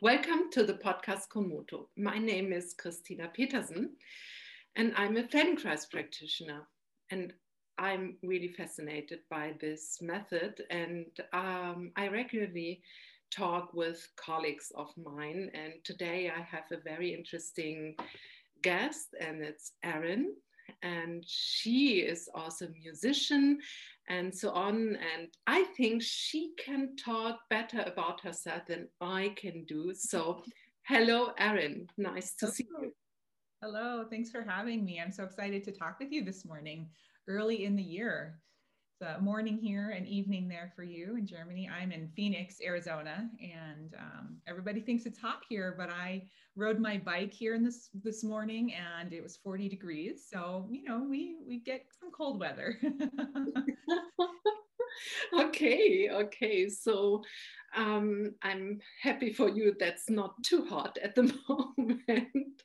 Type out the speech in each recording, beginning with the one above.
Welcome to the podcast Komoto. My name is Christina Petersen and I'm a Feldenkrais practitioner. And I'm really fascinated by this method. And um, I regularly talk with colleagues of mine. And today I have a very interesting guest, and it's Erin. And she is also a musician and so on. And I think she can talk better about herself than I can do. So, hello, Erin. Nice to see you. Hello, thanks for having me. I'm so excited to talk with you this morning, early in the year. It's morning here and evening there for you in Germany. I'm in Phoenix, Arizona, and um, everybody thinks it's hot here, but I rode my bike here in this this morning and it was 40 degrees. So, you know, we we get some cold weather. okay, okay. So um, I'm happy for you that's not too hot at the moment.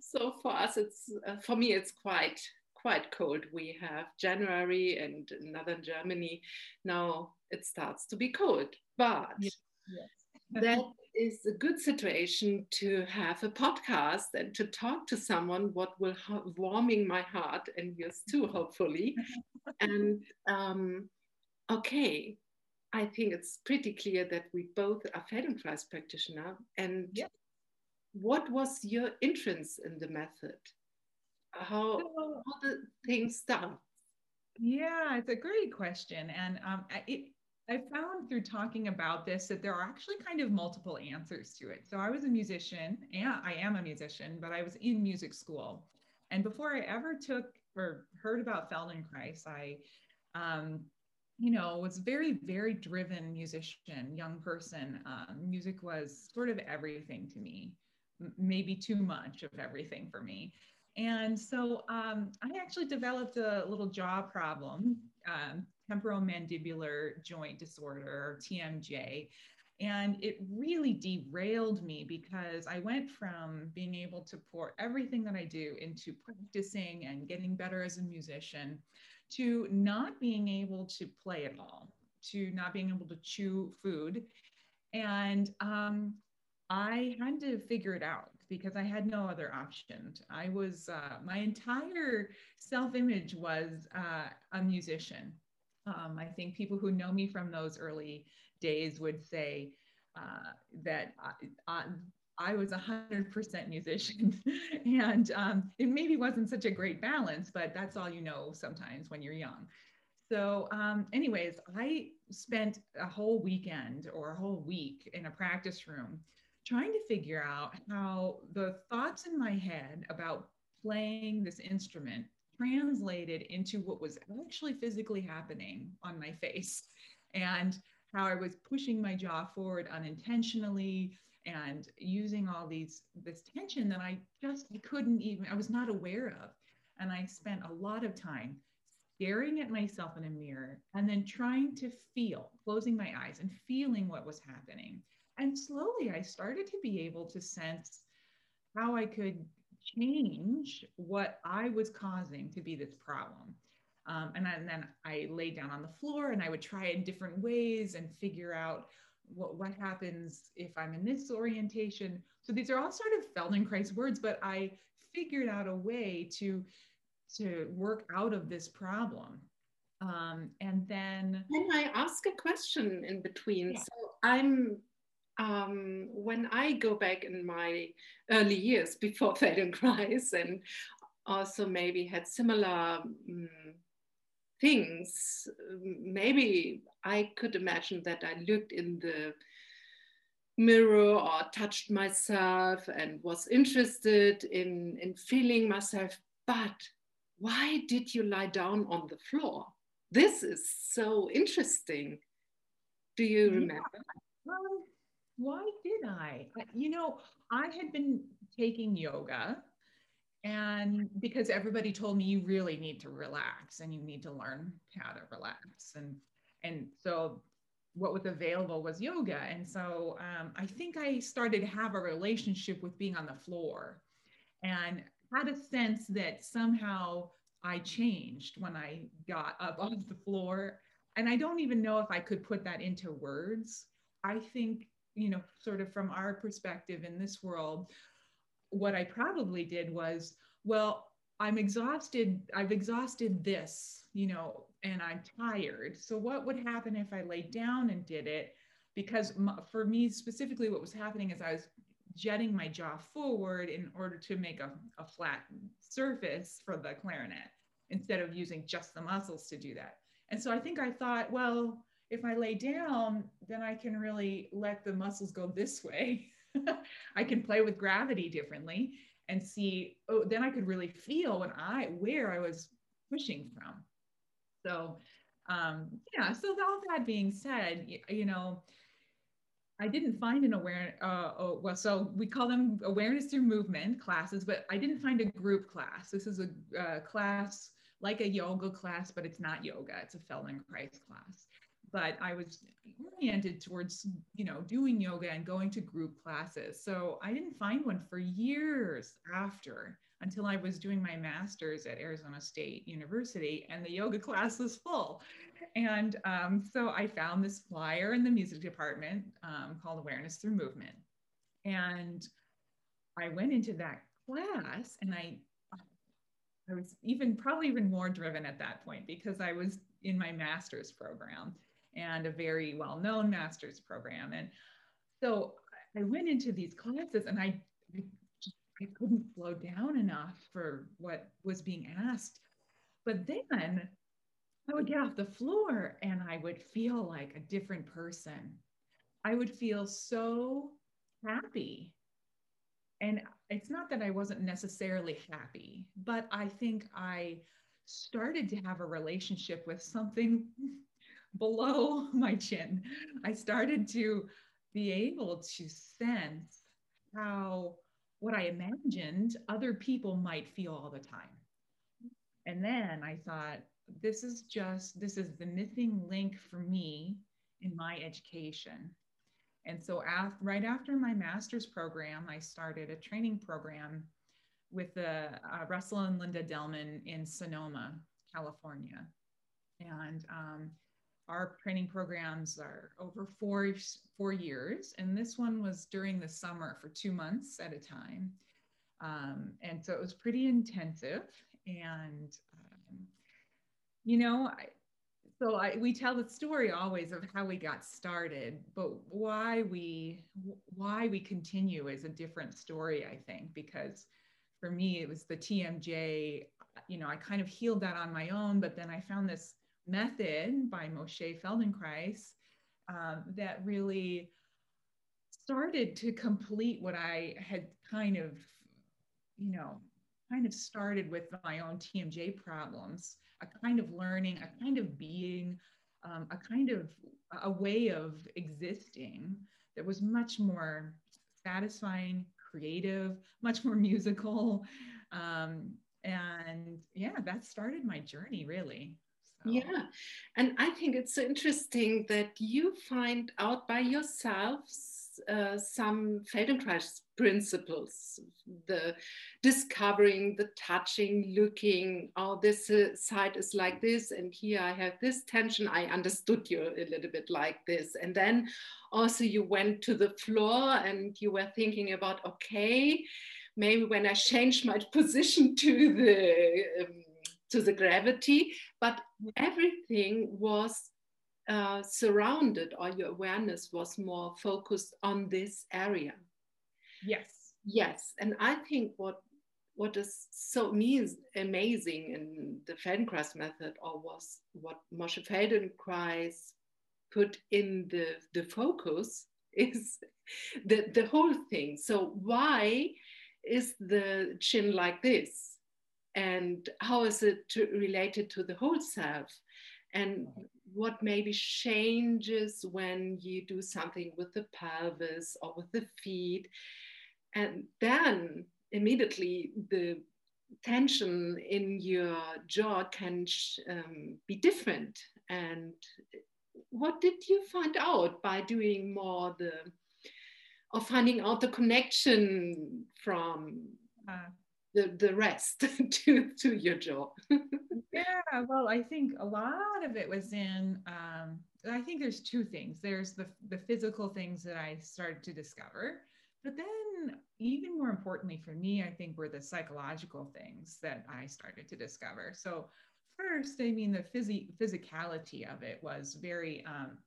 so for us, it's uh, for me, it's quite quite cold. We have January and in northern Germany now it starts to be cold, but yes. Yes. that is a good situation to have a podcast and to talk to someone what will warming my heart and yours too hopefully and um, okay i think it's pretty clear that we both are feldenkrais practitioner and yep. what was your entrance in the method how, how the things start yeah it's a great question and um, it I found through talking about this that there are actually kind of multiple answers to it. So I was a musician, and I am a musician, but I was in music school. And before I ever took or heard about Feldenkrais, I, um, you know, was very, very driven musician, young person. Um, music was sort of everything to me, M- maybe too much of everything for me. And so um, I actually developed a little jaw problem um, temporomandibular joint disorder, TMJ. And it really derailed me because I went from being able to pour everything that I do into practicing and getting better as a musician to not being able to play at all, to not being able to chew food. And um, I had to figure it out because I had no other option. I was, uh, my entire self image was uh, a musician. Um, I think people who know me from those early days would say uh, that I, I, was a hundred percent musician, and um, it maybe wasn't such a great balance, but that's all you know sometimes when you're young. So, um, anyways, I spent a whole weekend or a whole week in a practice room trying to figure out how the thoughts in my head about playing this instrument translated into what was actually physically happening on my face and how I was pushing my jaw forward unintentionally and using all these this tension that I just I couldn't even I was not aware of. And I spent a lot of time staring at myself in a mirror and then trying to feel closing my eyes and feeling what was happening and slowly I started to be able to sense how I could change what I was causing to be this problem. Um, and, and, then I laid down on the floor and I would try in different ways and figure out what, what happens if I'm in this orientation. So these are all sort of Feldenkrais words, but I figured out a way to, to work out of this problem. Um, and then. Can I ask a question in between? Yeah. So I'm um, when I go back in my early years before Feldenkrais and also maybe had similar um, things, maybe I could imagine that I looked in the mirror or touched myself and was interested in, in feeling myself. But why did you lie down on the floor? This is so interesting. Do you remember? Yeah. Why did I? You know, I had been taking yoga and because everybody told me you really need to relax and you need to learn how to relax. And and so what was available was yoga. And so um, i think i started to have a relationship with being on the floor and had a sense that somehow i changed when i got up off the floor. And i don't even know if i could put that into words. I think you know, sort of from our perspective in this world, what I probably did was, well, I'm exhausted. I've exhausted this, you know, and I'm tired. So, what would happen if I laid down and did it? Because for me specifically, what was happening is I was jetting my jaw forward in order to make a, a flat surface for the clarinet instead of using just the muscles to do that. And so I think I thought, well, if I lay down, then I can really let the muscles go this way. I can play with gravity differently and see, oh, then I could really feel when I, where I was pushing from. So, um, yeah, so all that being said, you, you know, I didn't find an awareness. Uh, oh, well, so we call them awareness through movement classes, but I didn't find a group class. This is a uh, class like a yoga class, but it's not yoga. It's a Feldenkrais class. But I was oriented towards, you know, doing yoga and going to group classes. So I didn't find one for years after until I was doing my master's at Arizona State University and the yoga class was full. And um, so I found this flyer in the music department um, called Awareness Through Movement. And I went into that class and I I was even probably even more driven at that point because I was in my master's program and a very well-known master's program. And so I went into these classes and I I couldn't slow down enough for what was being asked. But then I would get off the floor and I would feel like a different person. I would feel so happy. And it's not that I wasn't necessarily happy, but I think I started to have a relationship with something below my chin. I started to be able to sense how what I imagined other people might feel all the time. And then I thought, this is just, this is the missing link for me in my education. And so, after, right after my master's program, I started a training program with the uh, Russell and Linda Delman in Sonoma, California. And um, our training programs are over four, four years. And this one was during the summer for two months at a time. Um, and so it was pretty intensive. And, um, you know, I, so I, we tell the story always of how we got started, but why we why we continue is a different story, I think, because for me it was the TMJ. You know, I kind of healed that on my own, but then I found this method by Moshe Feldenkrais um, that really started to complete what I had kind of, you know, kind of started with my own TMJ problems, a kind of learning, a kind of being, um, a kind of a way of existing that was much more satisfying, creative, much more musical. Um, and yeah, that started my journey really. So. Yeah, and I think it's so interesting that you find out by yourselves uh, some Feldenkrais principles, the discovering, the touching, looking, oh, this uh, side is like this, and here I have this tension. I understood you a little bit like this. And then also you went to the floor and you were thinking about, okay, maybe when I change my position to the um, to the gravity, but everything was uh, surrounded or your awareness was more focused on this area. Yes. Yes. And I think what what is so means amazing in the Feldenkrais method or was what Moshe Feldenkrais put in the, the focus is the, the whole thing. So why is the chin like this? And how is it to, related to the whole self? And what maybe changes when you do something with the pelvis or with the feet. And then immediately the tension in your jaw can um, be different. And what did you find out by doing more the, or finding out the connection from uh, the, the rest to, to your job? yeah, well, I think a lot of it was in um, I think there's two things. There's the the physical things that I started to discover, but then even more importantly for me, I think were the psychological things that I started to discover. So first, I mean, the phys- physicality of it was very um,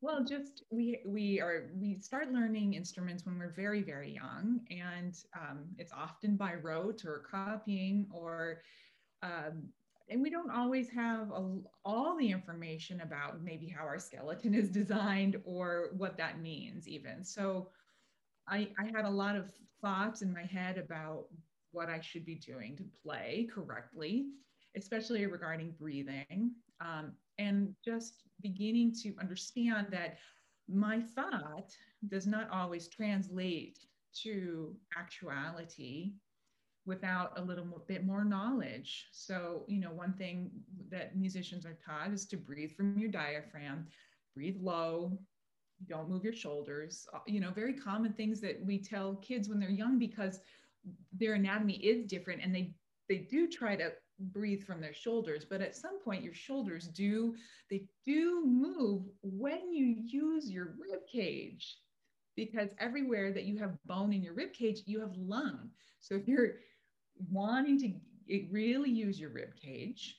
well. Just we we are we start learning instruments when we're very very young, and um, it's often by rote or copying or um, and we don't always have a, all the information about maybe how our skeleton is designed or what that means even so I, I had a lot of thoughts in my head about what i should be doing to play correctly especially regarding breathing um, and just beginning to understand that my thought does not always translate to actuality without a little more, bit more knowledge. So, you know, one thing that musicians are taught is to breathe from your diaphragm, breathe low, don't move your shoulders, uh, you know, very common things that we tell kids when they're young because their anatomy is different and they they do try to breathe from their shoulders but at some point your shoulders do they do move when you use your rib cage because everywhere that you have bone in your rib cage you have lung so if you're wanting to really use your rib cage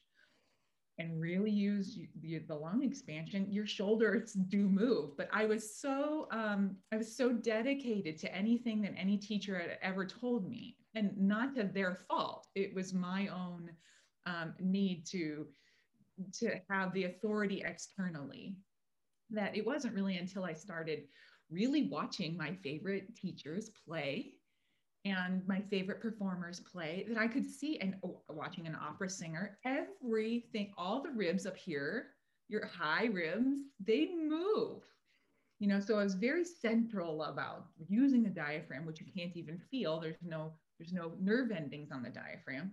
and really use the, the lung expansion, your shoulders do move. But I was so um, I was so dedicated to anything that any teacher had ever told me, and not to their fault. It was my own um, need to to have the authority externally. That it wasn't really until I started really watching my favorite teachers play and my favorite performers play that I could see and oh, watching an opera singer, everything, all the ribs up here, your high ribs, they move. You know, so I was very central about using the diaphragm, which you can't even feel. There's no, there's no nerve endings on the diaphragm.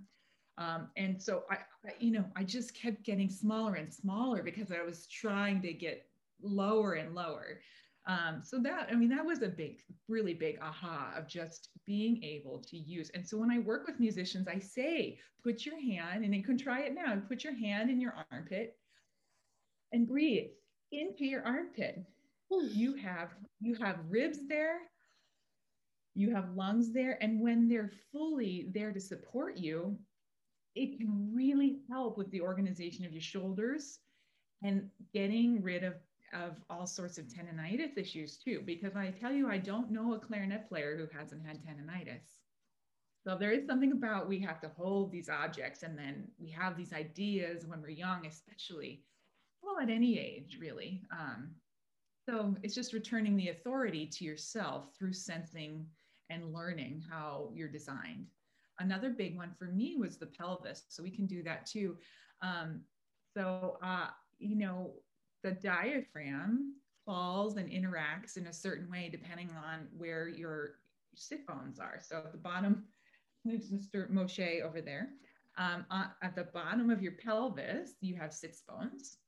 Um, and so I, I, you know, I just kept getting smaller and smaller because I was trying to get lower and lower. Um, so that, I mean, that was a big, really big aha of just being able to use. And so when I work with musicians, I say, put your hand, and you can try it now, and put your hand in your armpit and breathe into your armpit. You have you have ribs there, you have lungs there, and when they're fully there to support you, it can really help with the organization of your shoulders and getting rid of of all sorts of tendonitis issues too, because I tell you, I don't know a clarinet player who hasn't had tendonitis. So there is something about we have to hold these objects and then we have these ideas when we're young, especially, well, at any age, really. Um, so it's just returning the authority to yourself through sensing and learning how you're designed. Another big one for me was the pelvis. So we can do that too. Um, so, uh, you know, the diaphragm falls and interacts in a certain way depending on where your sit bones are. So at the bottom, there's Mr. Moshe over there. Um, at the bottom of your pelvis, you have sits bones.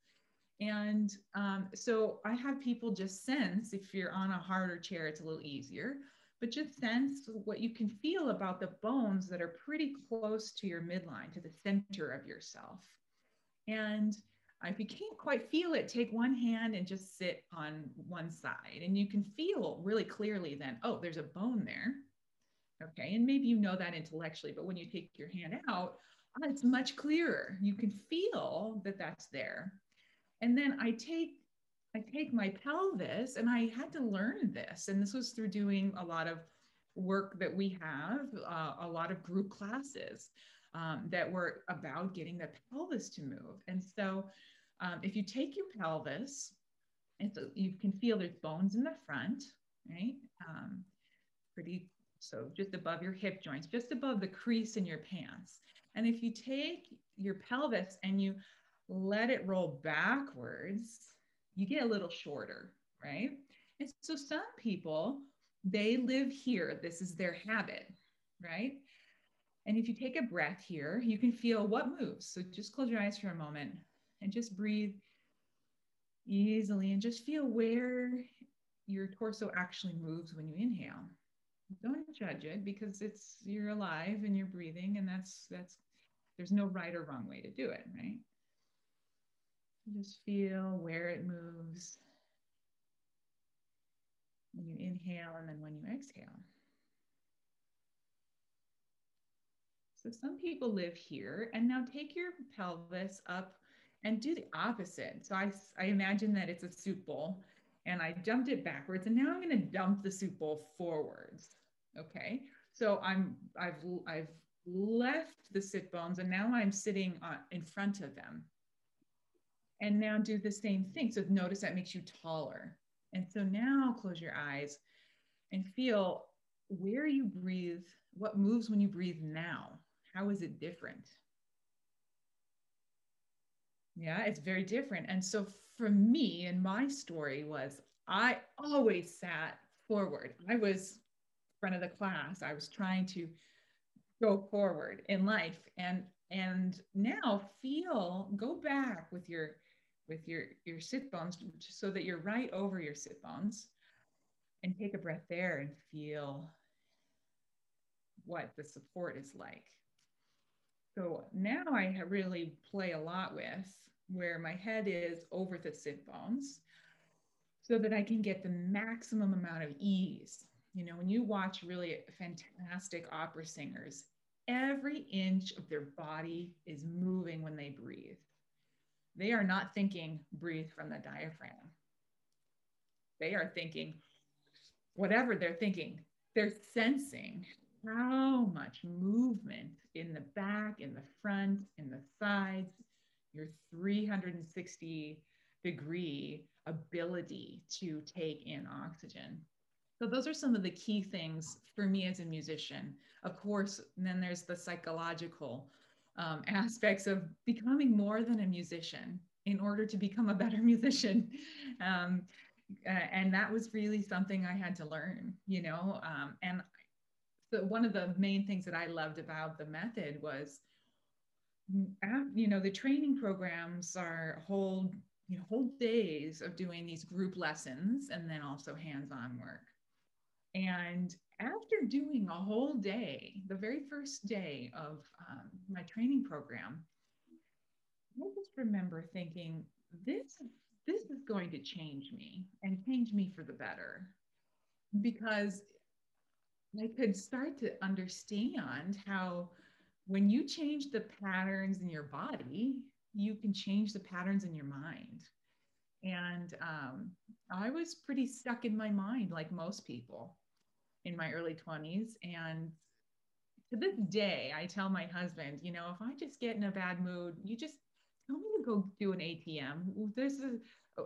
And um, so I have people just sense if you're on a harder chair, it's a little easier, but just sense what you can feel about the bones that are pretty close to your midline, to the center of yourself. And if you can't quite feel it, take one hand and just sit on one side. And you can feel really clearly then, oh, there's a bone there. Okay. And maybe you know that intellectually, but when you take your hand out, it's much clearer. You can feel that that's there. And then I take I take my pelvis and I had to learn this. And this was through doing a lot of work that we have, uh, a lot of group classes um, that were about getting the pelvis to move. And so um, if you take your pelvis, you can feel there's bones in the front, right? Um, pretty, so just above your hip joints, just above the crease in your pants. And if you take your pelvis and you let it roll backwards, you get a little shorter, right? And so some people, they live here. This is their habit, right? And if you take a breath here, you can feel what moves. So just close your eyes for a moment and just breathe easily and just feel where your torso actually moves when you inhale. Don't judge it because it's you're alive and you're breathing and that's that's there's no right or wrong way to do it, right? Just feel where it moves when you inhale and then when you exhale. So some people live here and now take your pelvis up and do the opposite. So I, I imagine that it's a soup bowl and I dumped it backwards and now I'm going to dump the soup bowl forwards. Okay. So I'm, I've, I've left the sit bones and now I'm sitting on, in front of them. And now do the same thing. So notice that makes you taller. And so now close your eyes and feel where you breathe, what moves when you breathe now. How is it different? Yeah, it's very different. And so for me and my story was I always sat forward. I was front of the class. I was trying to go forward in life and and now feel go back with your with your your sit bones so that you're right over your sit bones. And take a breath there and feel what the support is like. So now i really play a lot with where my head is over the sit bones so that i can get the maximum amount of ease. You know, when you watch really fantastic opera singers, every inch of their body is moving when they breathe. They are not thinking, breathe from the diaphragm. They are thinking, whatever they're thinking, they're sensing how much movement in the back, in the front, in the sides, your 360 degree ability to take in oxygen. So those are some of the key things for me as a musician. Of course, then there's the psychological um, aspects of becoming more than a musician in order to become a better musician. Um, uh, and that was really something I had to learn, you know. Um, and one of the main things that I loved about the method was, mm, you know, the training programs are whole, you know, whole days of doing these group lessons and then also hands-on work. And after doing a whole day, the very first day of um, my training program, I just remember thinking, this, this is going to change me and change me for the better. Because I could start to understand how when you change the patterns in your body, you can change the patterns in your mind. And um, I was pretty stuck in my mind, like most people in my early 20s. And to this day, I tell my husband, you know, if I just get in a bad mood, you just tell me to go do an ATM. This is,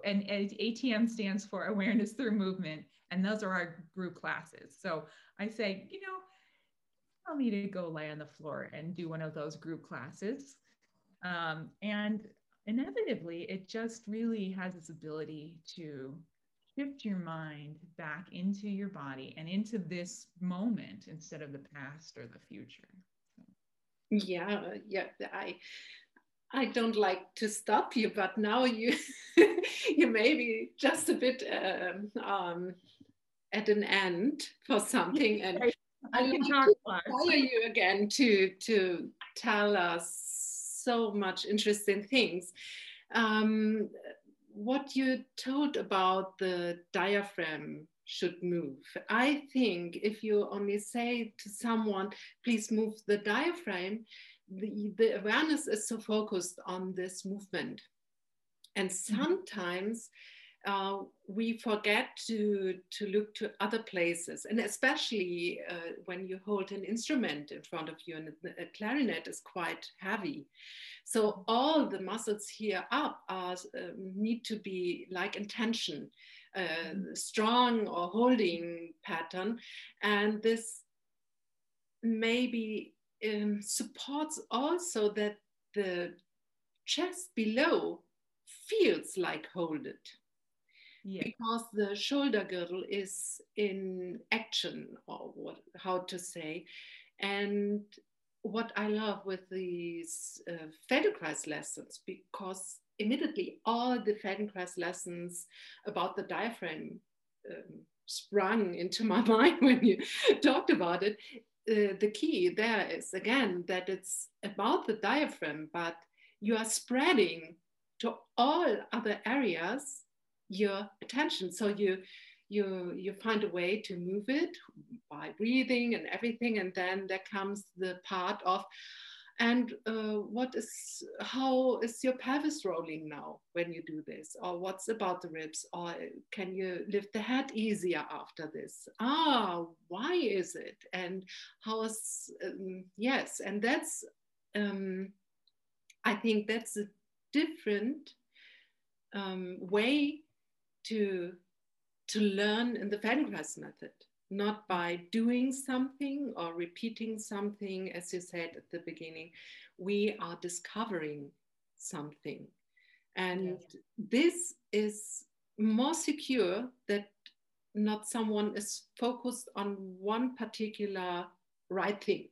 and, ATM stands for Awareness Through Movement. And those are our group classes. So I say, you know, tell me to go lay on the floor and do one of those group classes. Um, and inevitably, it just really has this ability to shift your mind back into your body and into this moment instead of the past or the future. Yeah, yeah, I I don't like to stop you, but now you you may be just a bit um, um, at an end for something, and I can like to you again to to tell us so much interesting things. Um, what you told about the diaphragm should move. I think if you only say to someone, please move the diaphragm, the, the awareness is so focused on this movement. And mm-hmm. sometimes uh, we forget to, to look to other places. And especially uh, when you hold an instrument in front of you, and a clarinet is quite heavy. So all the muscles here up are, uh, need to be like intention, uh, mm-hmm. strong or holding pattern. And this maybe um, supports also that the chest below feels like hold it yeah. because the shoulder girdle is in action or what how to say and what i love with these uh, feldenkrais lessons because immediately all the feldenkrais lessons about the diaphragm um, sprung into my mind when you talked about it uh, the key there is again that it's about the diaphragm but you are spreading to all other areas your attention. So you you you find a way to move it by breathing and everything, and then there comes the part of and uh, what is how is your pelvis rolling now when you do this? Or what's about the ribs? Or can you lift the head easier after this? Ah why is it? And how is um, yes and that's um, i think that's a different um, way to to learn in the feldenkrais method not by doing something or repeating something, as you said at the beginning. We are discovering something. And this is more secure that not someone is focused on one particular right thing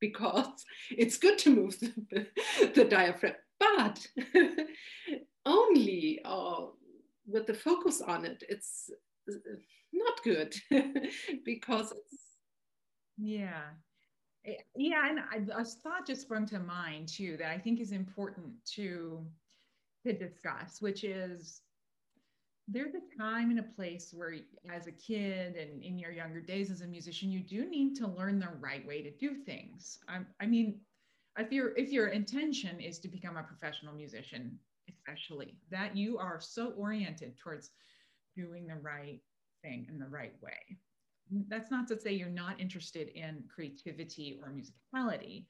because it's good to move the, the diaphragm, but only uh, with the focus on it, it's not good because yeah. Eh, yeah and I, a thought just sprung to mind too that i think is important to to discuss which is there's a time and a place where as a kid and in your younger days as a musician you do need to learn the right way to do things. I, I mean if your if your intention is to become a professional musician especially that you are so oriented towards doing the right thing in the right way. That's not to say you're not interested in creativity or musicality,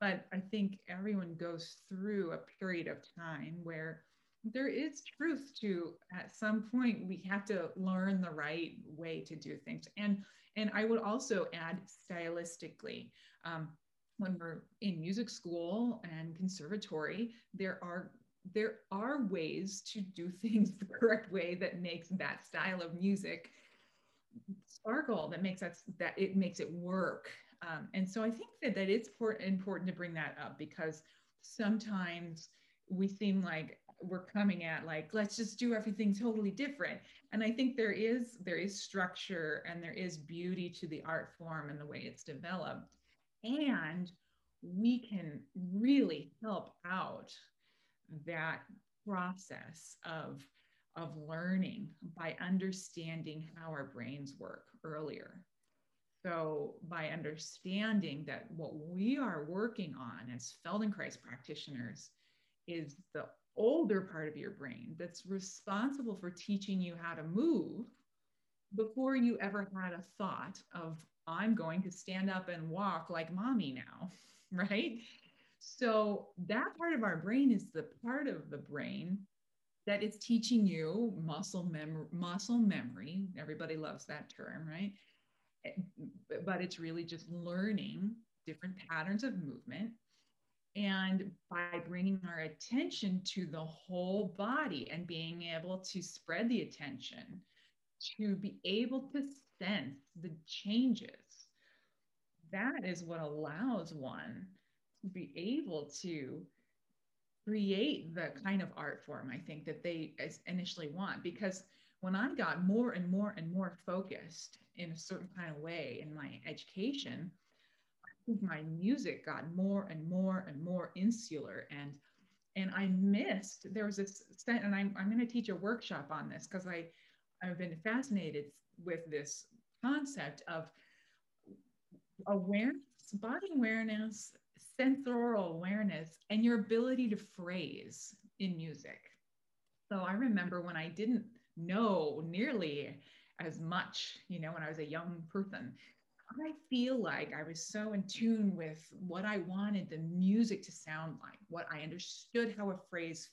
but I think everyone goes through a period of time where there is truth to at some point we have to learn the right way to do things and and i would also add stylistically um, when we're in music school and conservatory there are there are ways to do things the correct way that makes that style of music sparkle that makes us that it makes it work. Um, and so i think that that it's important to bring that up because sometimes we seem like we're coming at like let's just do everything totally different. And i think there is there is structure and there is beauty to the art form and the way it's developed. And we can really help out that process of of learning by understanding how our brains work earlier. So, by understanding that what we are working on as Feldenkrais practitioners is the older part of your brain that's responsible for teaching you how to move before you ever had a thought of, I'm going to stand up and walk like mommy now, right? So that part of our brain is the part of the brain that is teaching you muscle memory, muscle memory. Everybody loves that term, right? Eh, but it's really just learning different patterns of movement. And by bringing our attention to the whole body and being able to spread the attention, to be able to sense the changes, that is what allows one be able to create the kind of art form I think that they initially want. Because when I got more and more and more focused in a certain kind of way in my education, I think my music got more and more and more insular and and I missed there was this and I'm, I'm going to teach a workshop on this because I I've been fascinated with this concept of awareness, body awareness, sensorial awareness and your ability to phrase in music. So I remember when I didn't know nearly as much, you know, when I was a young person, I feel like I was so in tune with what I wanted the music to sound like, what I understood how a phrase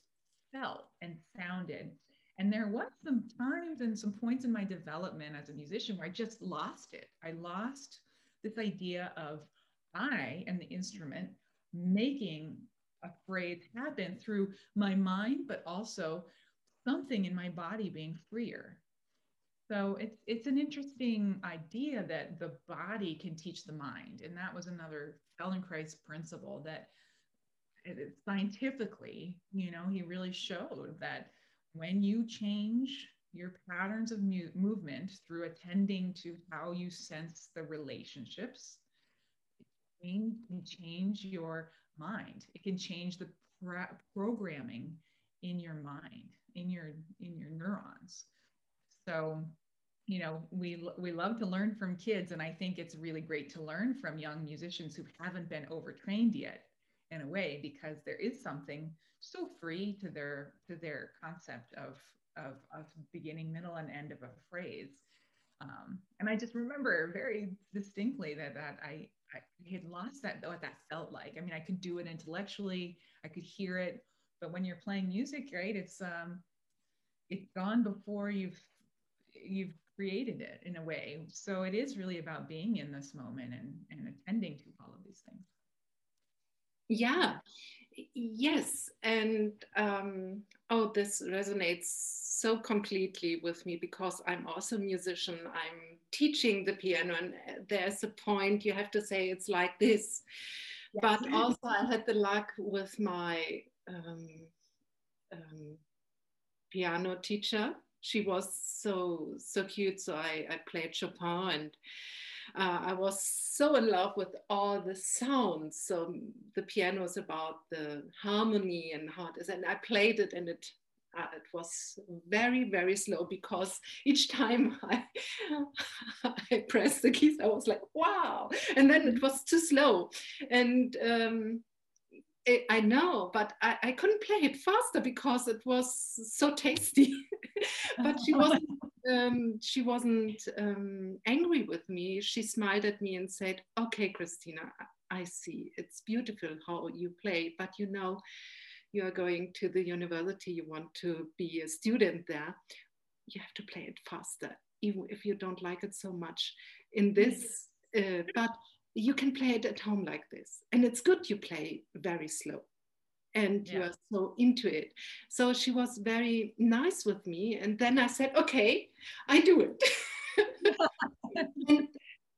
felt and sounded. And there was some times and some points in my development as a musician where I just lost it. I lost this idea of I am the instrument making a phrase happen through my mind, but also something in my body being freer. So it's it's an interesting idea that the body can teach the mind, and that was another Feldenkrais principle that it, scientifically, you know, he really showed that when you change your patterns of mu- movement through attending to how you sense the relationships can change your mind. It can change the programming in your mind, in your in your neurons. So, you know, we we love to learn from kids, and I think it's really great to learn from young musicians who haven't been overtrained yet, in a way, because there is something so free to their to their concept of of, of beginning, middle, and end of a phrase. Um, and I just remember very distinctly that that I, I had lost that what that felt like. I mean, I could do it intellectually, I could hear it, but when you're playing music, right, it's um, it's gone before you've you've created it in a way. So it is really about being in this moment and and attending to all of these things. Yeah, yes, and um, oh, this resonates so completely with me because I'm also a musician. I'm teaching the piano, and uh, there's a point you have to say it's like this. Yes. But also, I had the luck with my um, um, piano teacher. She was so so cute. So I, I played Chopin, and uh, I was so in love with all the sounds. So the piano is about the harmony and how it is, and I played it, and it uh, it was very very slow because each time I, I pressed the keys I was like wow. And then it was too slow. And um, it, I know but I, I couldn't play it faster because it was so tasty. But she wasn't um, she wasn't um, angry with me. She smiled at me and said okay Christina I see. It's beautiful how you play but you know you are going to the university, you want to be a student there, you have to play it faster, even if you don't like it so much in this. Uh, but you can play it at home like this. And it's good you play very slow and yeah. you are so into it. So she was very nice with me. And then I said, okay, I do it. and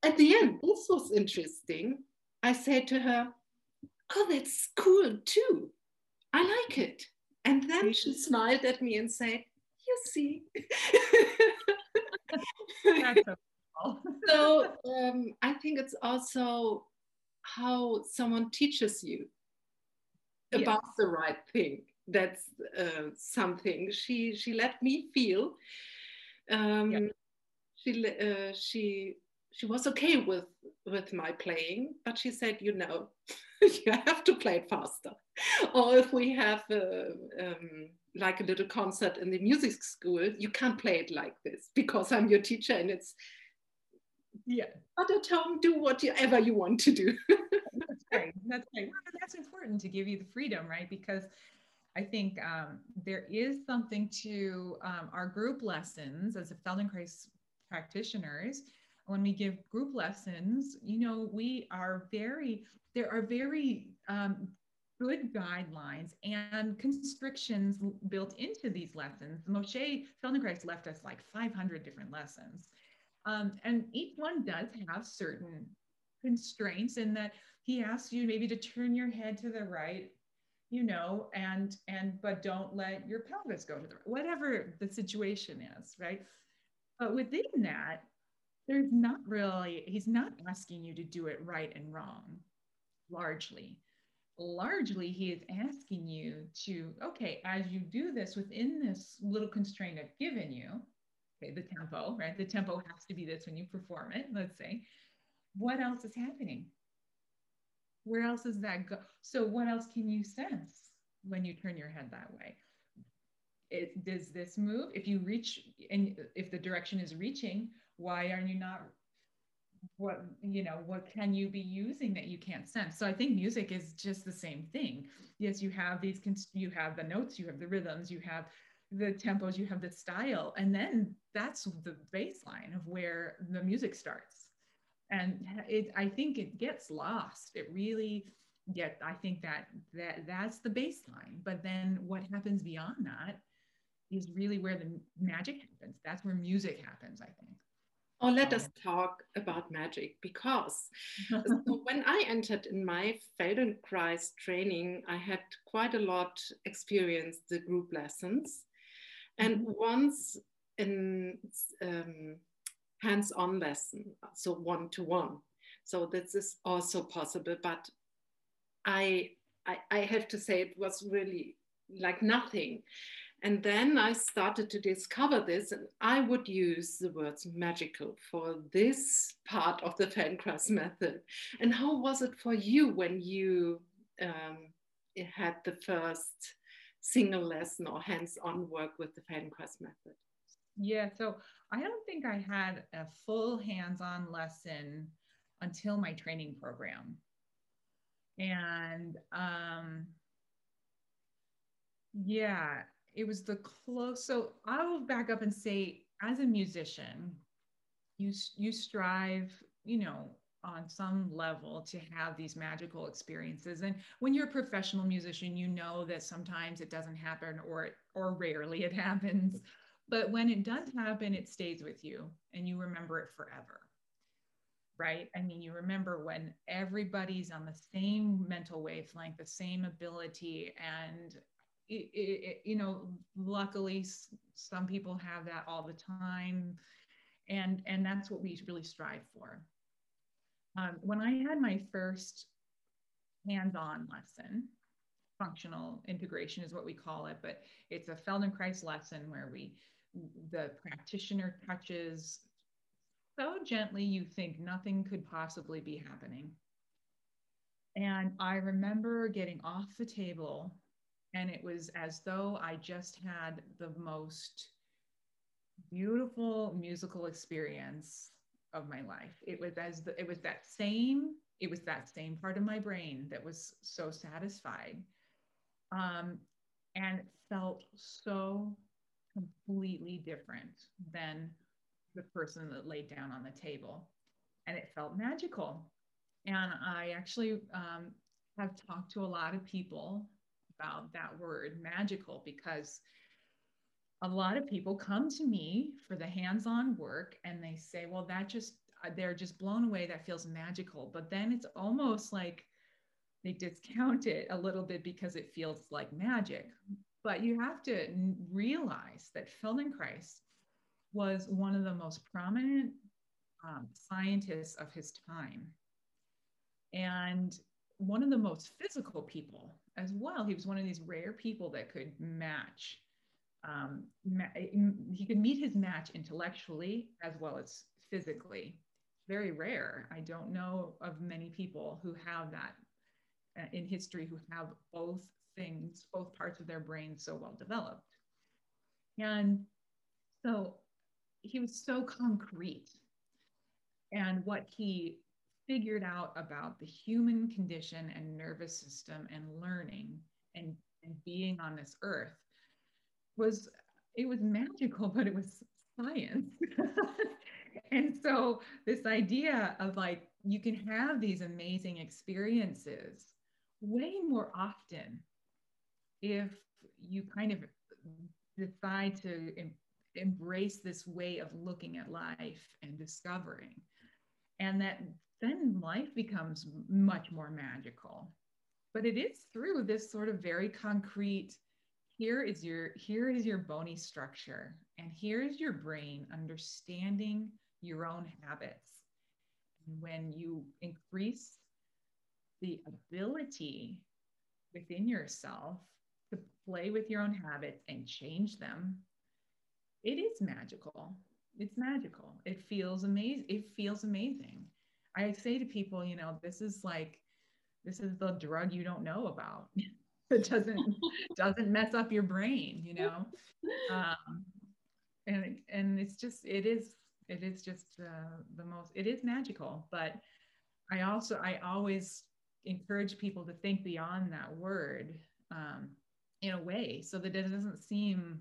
at the end, this was interesting. I said to her, oh, that's cool too. I like it. And then she smiled at me and said, You see. so um, I think it's also how someone teaches you about yes. the right thing. That's uh, something she she let me feel. Um, yeah. She uh, she she was okay with with my playing, but she said, you know, you have to play it faster. or if we have a, um, like a little concert in the music school, you can't play it like this because I'm your teacher and it's yeah. But at home, do whatever you want to do. that's great. That's great. Well, that's important to give you the freedom, right? Because I think um, there is something to um, our group lessons as a Feldenkrais practitioners. When we give group lessons, you know, we are very, there are very um, good guidelines and constrictions built into these lessons. Moshe Feldenkrais left us like 500 different lessons. Um, and each one does have certain constraints in that he asks you maybe to turn your head to the right you know and and but don't let your pelvis go to the whatever the situation is right but within that there's not really he's not asking you to do it right and wrong largely. Largely he is asking you to okay as you do this within this little constraint i've given you okay the tempo right? The tempo has to be this when you perform it let's say. What else is happening? Where else is that go? So what else can you sense when you turn your head that way? It, does this move if you reach and if the direction is reaching why are you not what you know what can you be using that you can't sense? So i think music is just the same thing. Yes you have these you have the notes you have the rhythms you have the tempos you have the style and then that's the baseline of where the music starts. And it i think it gets lost. It really get i think that that that's the baseline. But then what happens beyond that is really where the magic happens. That's where music happens i think or let us talk about magic because so when I entered in my Feldenkrais training, I had quite a lot experienced the group lessons. And mm-hmm. once in um, hands-on lesson, so one-to-one. So this is also possible, but I, I, I have to say it was really like nothing. And then I started to discover this, and I would use the words magical for this part of the Feldenkrais method. And how was it for you when you um, had the first single lesson or hands on work with the Feldenkrais method? Yeah, so I don't think I had a full hands on lesson until my training program. And um, yeah, it was the close. So I will back up and say, as a musician, you you strive, you know, on some level to have these magical experiences. And when you're a professional musician, you know that sometimes it doesn't happen, or or rarely it happens. But when it does happen, it stays with you, and you remember it forever right? I mean, you remember when everybody's on the same mental wavelength, the same ability, and it, it, you know, luckily some people have that all the time, and and that's what we really strive for. Um, when I had my first hands-on lesson, functional integration is what we call it, but it's a Feldenkrais lesson where we the practitioner touches so gently you think nothing could possibly be happening. And I remember getting off the table, and it was as though I just had the most beautiful musical experience of my life. It was as the, it was that same it was that same part of my brain that was so satisfied, um, and felt so completely different than the person that laid down on the table. And it felt magical. And I actually um, have talked to a lot of people about that word magical because a lot of people come to me for the hands-on work and they say well that just uh, they're just blown away that feels magical. But then it's almost like they discount it a little bit because it feels like magic. But you have to realize that feldenkrais was one of the most prominent um, scientists of his time. And one of the most physical people as well. He was one of these rare people that could match. Um, ma- he could meet his match intellectually as well as physically. Very rare. I don't know of many people who have that uh, in history who have both things, both parts of their brain so well developed. And so he was so concrete and what he figured out about the human condition and nervous system and learning and, and being on this earth was it was magical but it was science and so this idea of like you can have these amazing experiences way more often if you kind of decide to embrace this way of looking at life and discovering. And that then life becomes much more magical. But it is through this sort of very concrete here is your here is your bony structure and here is your brain understanding your own habits. And when you increase the ability within yourself to play with your own habits and change them it is magical. It's magical. It feels amazing. It feels amazing. I say to people, you know, this is like, this is the drug you don't know about. it doesn't doesn't mess up your brain, you know. Um, and and it's just it is it is just uh, the most it is magical. But I also I always encourage people to think beyond that word um, in a way so that it doesn't seem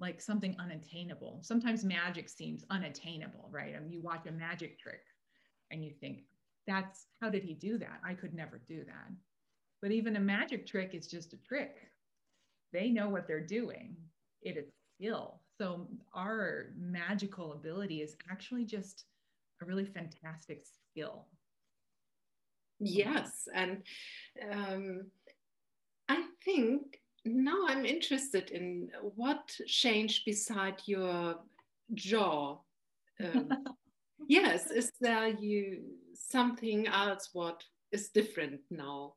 like something unattainable. Sometimes magic seems unattainable, right? I mean, you watch a magic trick and you think, that's how did he do that? I could never do that. But even a magic trick is just a trick. They know what they're doing. It is skill. So our magical ability is actually just a really fantastic skill. Yes, and um, I think now I'm interested in what changed beside your jaw. Um, yes, is there you something else what is different now?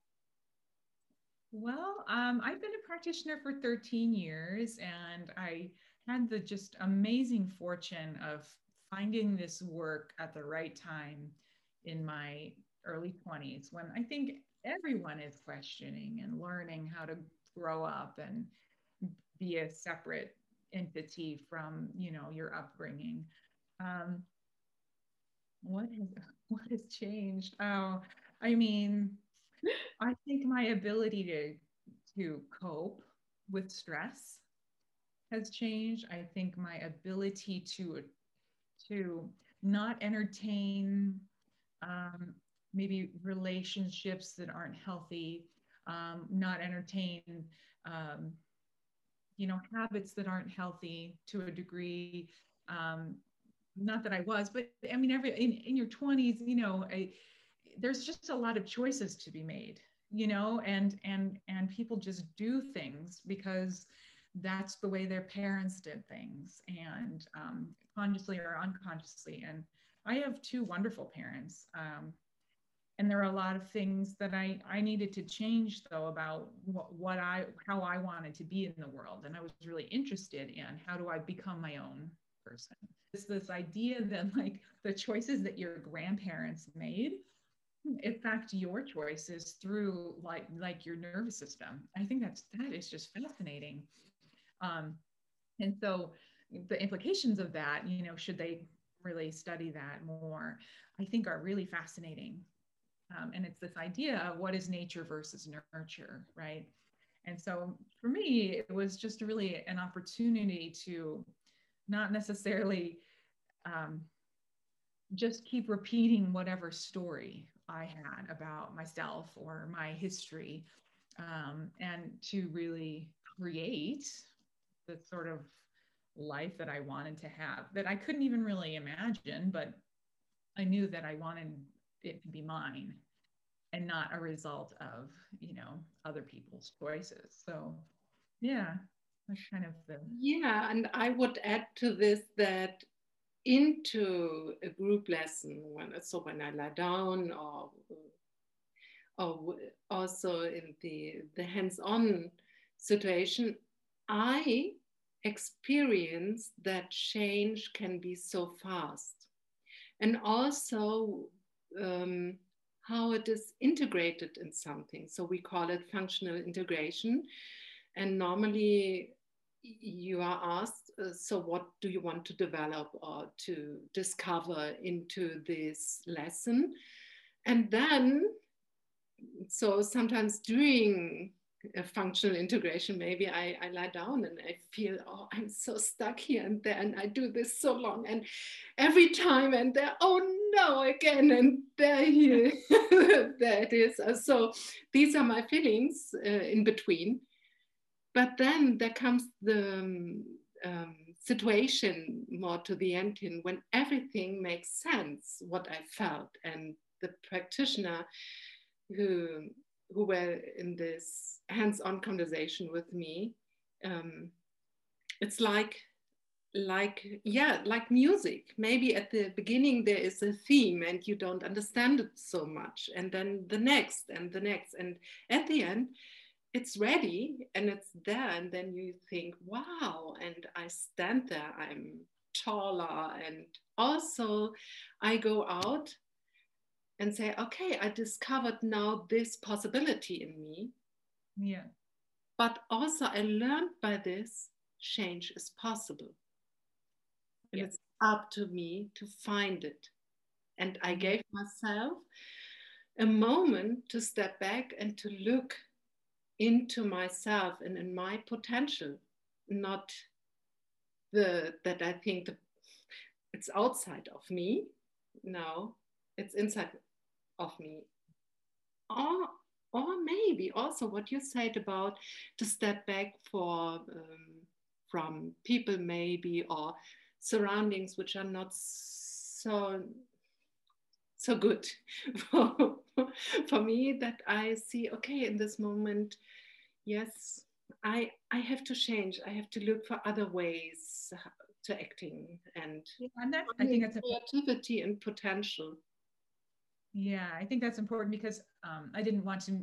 Well, um, I've been a practitioner for 13 years, and I had the just amazing fortune of finding this work at the right time in my early 20s when I think everyone is questioning and learning how to grow up and be a separate entity from you know your upbringing um, what has what has changed? Oh i mean i think my ability to to cope with stress has changed. I think my ability to to not entertain um, maybe relationships that aren't healthy um, not entertain um, you know habits that aren't healthy to a degree um, not that i was but i mean every in, in your 20s you know I, there's just a lot of choices to be made you know and and and people just do things because that's the way their parents did things and um, consciously or unconsciously. And i have two wonderful parents um, and there are a lot of things that I, I needed to change though about what, what I how I wanted to be in the world. And I was really interested in how do I become my own person. It's this idea that like the choices that your grandparents made affect your choices through like like your nervous system. I think that's that is just fascinating. Um, and so the implications of that you know should they really study that more I think are really fascinating. Um, and it's this idea of what is nature versus nurture, right? And so for me, it was just really an opportunity to not necessarily um, just keep repeating whatever story I had about myself or my history, um, and to really create the sort of life that I wanted to have that I couldn't even really imagine, but I knew that I wanted it to be mine and not a result of you know other people's choices. So yeah kind of the yeah and i would add to this that into a group lesson when so when i lie down or or also in the the hands-on situation i experience that change can be so fast and also um, how it is integrated in something. So we call it functional integration. And normally you are asked, uh, so what do you want to develop or to discover into this lesson? And then, so sometimes during a functional integration, maybe I, I lie down and I feel, oh, I'm so stuck here and there, and I do this so long, and every time, and there, oh no, again, and there, he, there it is. So these are my feelings uh, in between. But then there comes the um, um, situation more to the end in when everything makes sense, what I felt, and the practitioner who who were in this hands-on conversation with me um, it's like like yeah like music. Maybe at the beginning there is a theme and you don't understand it so much. And then the next and the next. And at the end it's ready and it's there and then you think wow and i stand there i'm taller and also i go out and say, okay, I discovered now this possibility in me. Yeah. But also, I learned by this change is possible. And yeah. it's up to me to find it. And I mm-hmm. gave myself a moment to step back and to look into myself and in my potential, not the that I think the, it's outside of me. No, it's inside of me. Or, or maybe also what you said about to step back for um, from people maybe or surroundings which are not so so good for, for me that I see okay in this moment yes I I have to change. I have to look for other ways to acting and, yeah, and that, I think that's creativity and potential. Yeah, I think that's important because um, I didn't want to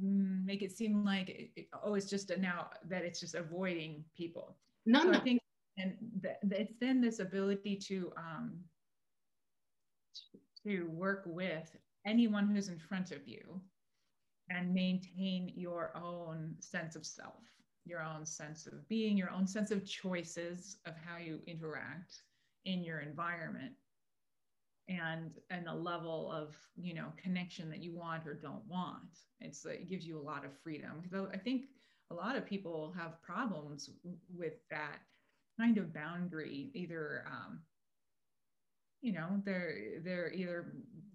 make it seem like it, oh it's just a now that it's just avoiding people. No so no. i think and th- it's then this ability to um to work with anyone who's in front of you and maintain your own sense of self your own sense of being your own sense of choices of how you interact in your environment and and the level of you know connection that you want or don't want. It's it gives you a lot of freedom. Because i think a lot of people have problems with that kind of boundary either um, you know they're they're either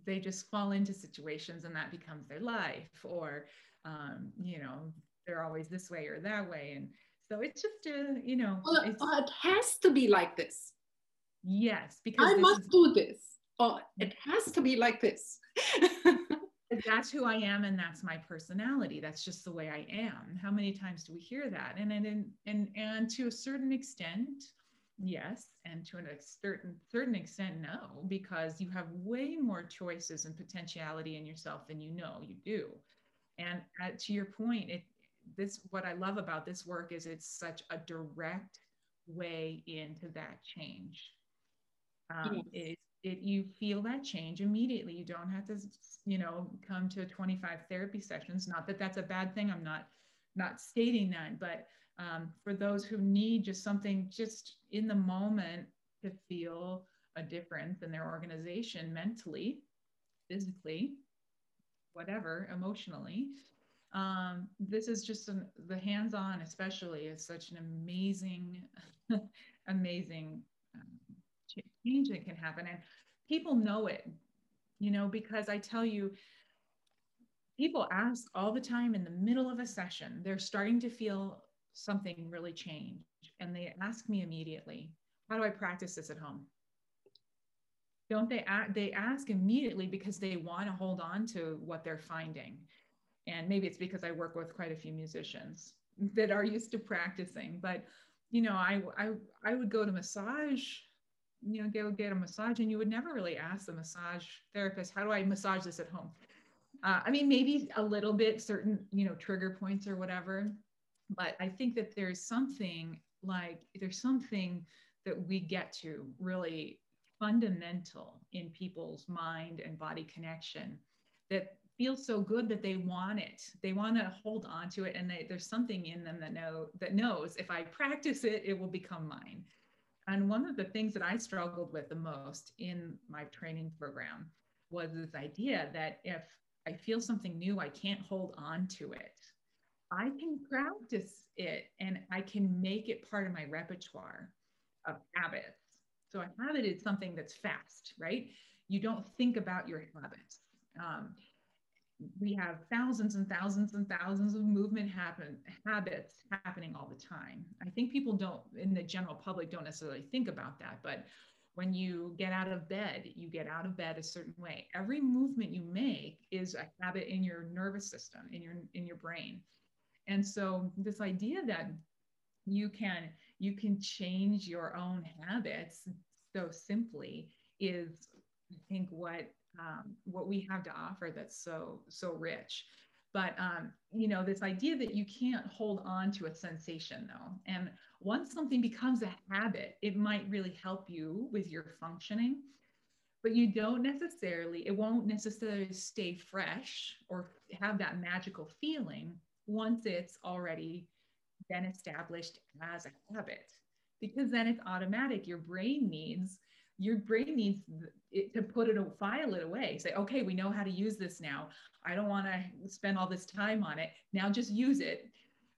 they just fall into situations and that becomes their life or um, you know they're always this way or that way. And so it's just a you know well, it has to be like this. Yes because i must is, do this oh it has to be like this. That's who i am and that's my personality. That's just the way i am. How many times do we hear that? And and and and to a certain extent yes and to a certain certain extent no because you have way more choices and potentiality in yourself than you know you do. And at, to your point it this what i love about this work is it's such a direct way into that change. Um, yes. it, it you feel that change immediately. You don't have to you know come to 25 therapy sessions. Not that that's a bad thing. I'm not not stating that but um, for those who need just something just in the moment to feel a difference in their organization mentally physically whatever emotionally. Um, this is just an, the hands-on especially is such an amazing amazing um, change that can happen. And people know it you know because i tell you people ask all the time in the middle of a session they're starting to feel something really change and they ask me immediately how do i practice this at home? Don't they they ask immediately because they want to hold on to what they're finding. And maybe it's because i work with quite a few musicians that are used to practicing but you know i i, I would go to massage you know go get a massage and you would never really ask the massage therapist how do i massage this at home? Uh, i mean maybe a little bit certain you know trigger points or whatever but i think that there's something like there's something that we get to really fundamental in people's mind and body connection that feels so good that they want it. They want to hold on to it, and they, there's something in them that know that knows if I practice it, it will become mine. And one of the things that I struggled with the most in my training program was this idea that if I feel something new, I can't hold on to it. I can practice it and I can make it part of my repertoire of habits. So a habit is something that's fast, right? You don't think about your habits. Um, we have thousands and thousands and thousands of movement happen habits happening all the time. I think people don't, in the general public, don't necessarily think about that. But when you get out of bed, you get out of bed a certain way. Every movement you make is a habit in your nervous system, in your in your brain. And so this idea that you can you can change your own habits so simply is I think what um, what we have to offer that's so so rich. But um, you know this idea that you can't hold on to a sensation though. And once something becomes a habit it might really help you with your functioning. But you don't necessarily it won't necessarily stay fresh or have that magical feeling once it's already been established as a habit. Because then it's automatic. Your brain needs your brain needs it to put it file it away. Say okay we know how to use this now. I don't want to spend all this time on it. Now just use it.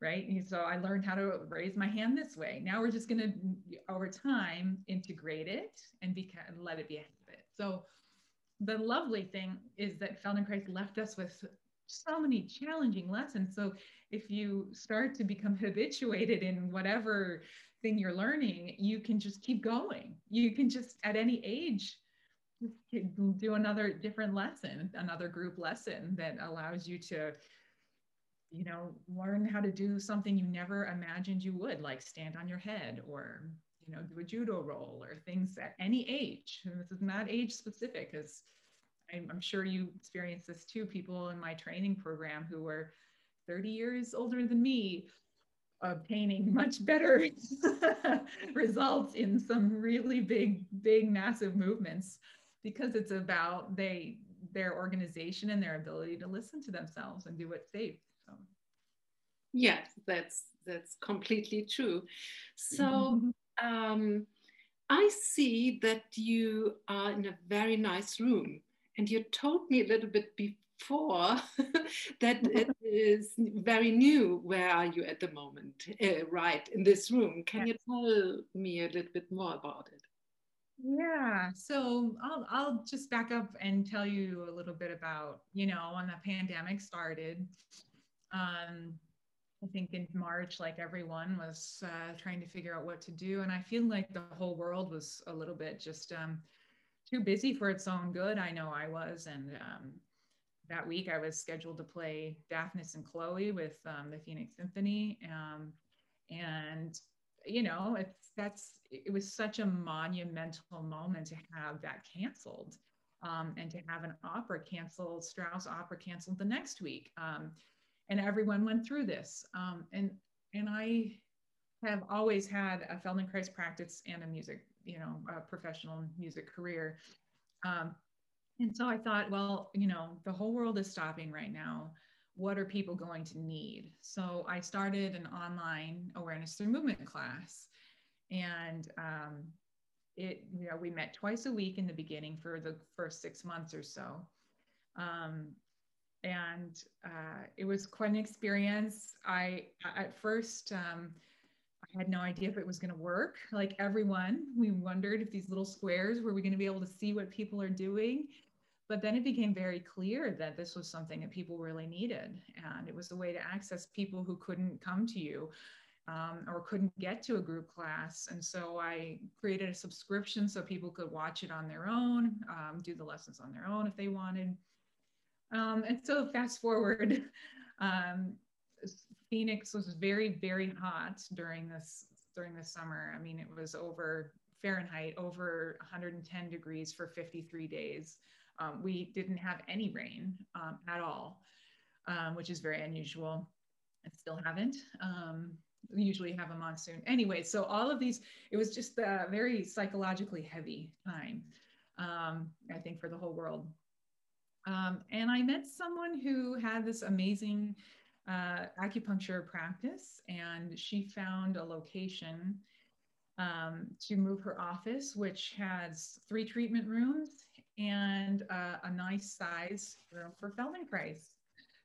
Right? And so i learned how to raise my hand this way. Now we're just going to over time integrate it and be let it be a habit. So the lovely thing is that feldenkrais left us with so many challenging lessons so if you start to become habituated in whatever thing you're learning, you can just keep going. You can just at any age do another different lesson, another group lesson that allows you to you know learn how to do something you never imagined you would like stand on your head or you know do a judo roll or things at any age this is not age specific because I'm, I'm sure you experience this too people in my training program who were 30 years older than me obtaining much better results in some really big big massive movements because it's about they their organization and their ability to listen to themselves and do what's safe so. Yes that's that's completely true. So um, i see that you are in a very nice room and you told me a little bit before that it is very new. Where are you at the moment uh, right in this room? Can you tell me a little bit more about it? Yeah, so I'll I'll just back up and tell you a little bit about you know when the pandemic started. Um, I think in March, like everyone was uh, trying to figure out what to do, and I feel like the whole world was a little bit just um, too busy for its own good. I know I was, and um, that week I was scheduled to play Daphnis and Chloe with um, the Phoenix Symphony, um, and you know it's that's it was such a monumental moment to have that canceled um, and to have an opera canceled strauss opera canceled the next week um, and everyone went through this um, and and i have always had a feldenkrais practice and a music you know a professional music career um, and so i thought well you know the whole world is stopping right now what are people going to need? So I started an online awareness through movement class. And um, it, you know, we met twice a week in the beginning for the first six months or so. Um, and uh, it was quite an experience. I, at first, um, I had no idea if it was going to work. Like everyone, we wondered if these little squares were we going to be able to see what people are doing. But then it became very clear that this was something that people really needed. And it was a way to access people who couldn't come to you um, or couldn't get to a group class. And so I created a subscription so people could watch it on their own, um, do the lessons on their own if they wanted. Um, and so fast forward, um, Phoenix was very, very hot during this during the summer. I mean, it was over Fahrenheit, over 110 degrees for 53 days. Um, we didn't have any rain um, at all, um, which is very unusual. I still haven't. Um, we usually have a monsoon. Anyway, so all of these, it was just a very psychologically heavy time, um, I think, for the whole world. Um, and I met someone who had this amazing uh, acupuncture practice, and she found a location um, to move her office, which has three treatment rooms and uh, a nice size room for Feldenkrais.